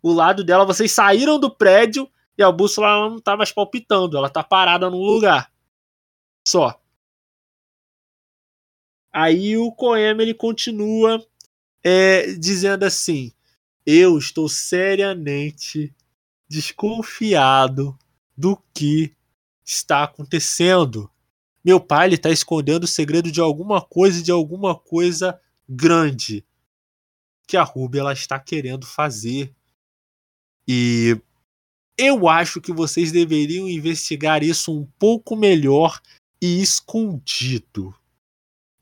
O lado dela, vocês saíram do prédio e a bússola não tá mais palpitando, ela tá parada num lugar. Só. Aí o Koema ele continua é, dizendo assim: Eu estou seriamente desconfiado do que está acontecendo. Meu pai está escondendo o segredo de alguma coisa, de alguma coisa grande que a Ruby ela está querendo fazer. E eu acho que vocês deveriam investigar isso um pouco melhor e escondido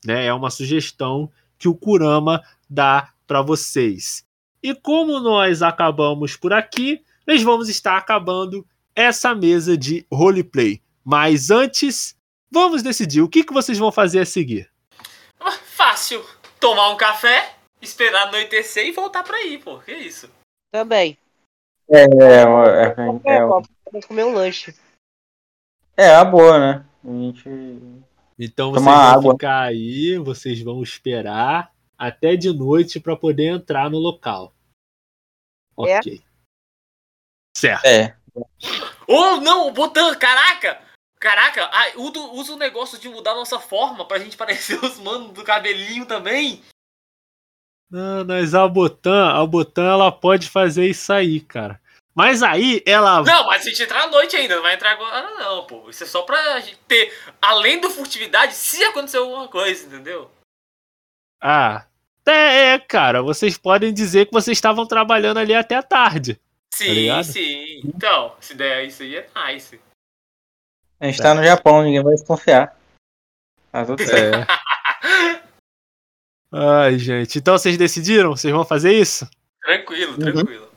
né? É uma sugestão que o Kurama dá para vocês. E como nós acabamos por aqui, nós vamos estar acabando essa mesa de roleplay. Mas antes, vamos decidir o que, que vocês vão fazer a seguir. Ah, Fácil. Tomar um café, esperar anoitecer e voltar pra aí, pô. Que isso? Também. É, é, é, É, é, comer um lanche. é a boa, né? A gente. Então vocês Tomar vão água. ficar aí, vocês vão esperar até de noite para poder entrar no local. É? Ok. Certo. É. Oh, não, o Botan, caraca! Caraca, ah, usa, usa o negócio de mudar nossa forma pra gente parecer os manos do cabelinho também. Não, mas a Botan, a Botan ela pode fazer isso aí, cara. Mas aí ela Não, mas a gente entrar à noite ainda, não vai entrar agora não, pô. Isso é só pra gente ter, além do furtividade, se acontecer alguma coisa, entendeu? Ah, é, é, cara, vocês podem dizer que vocês estavam trabalhando ali até a tarde. Sim, ligado? sim. Então, se der isso aí é nice. A gente tá no Japão, ninguém vai desconfiar. Tá tudo certo. É. Ai, gente. Então vocês decidiram? Vocês vão fazer isso? Tranquilo, Uhum. tranquilo.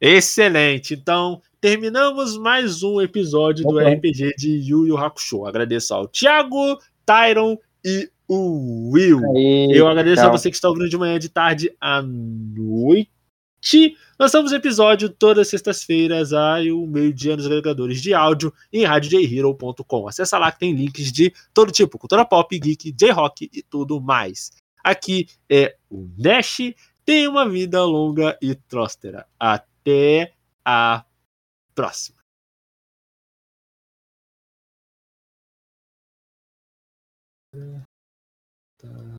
Excelente. Então, terminamos mais um episódio do Ok. RPG de Yu Yu Hakusho. Agradeço ao Thiago, Tyron e o Will. Aí, Eu agradeço a tchau. você que está ouvindo de manhã, de tarde, à noite. Lançamos episódio todas as sextas-feiras, ao meio-dia, nos agregadores de áudio em radiojhero.com. Acessa lá que tem links de todo tipo, cultura pop, geek, J-rock e tudo mais. Aqui é o Nash, tenha uma vida longa e tróstera. Até a próxima. Tá.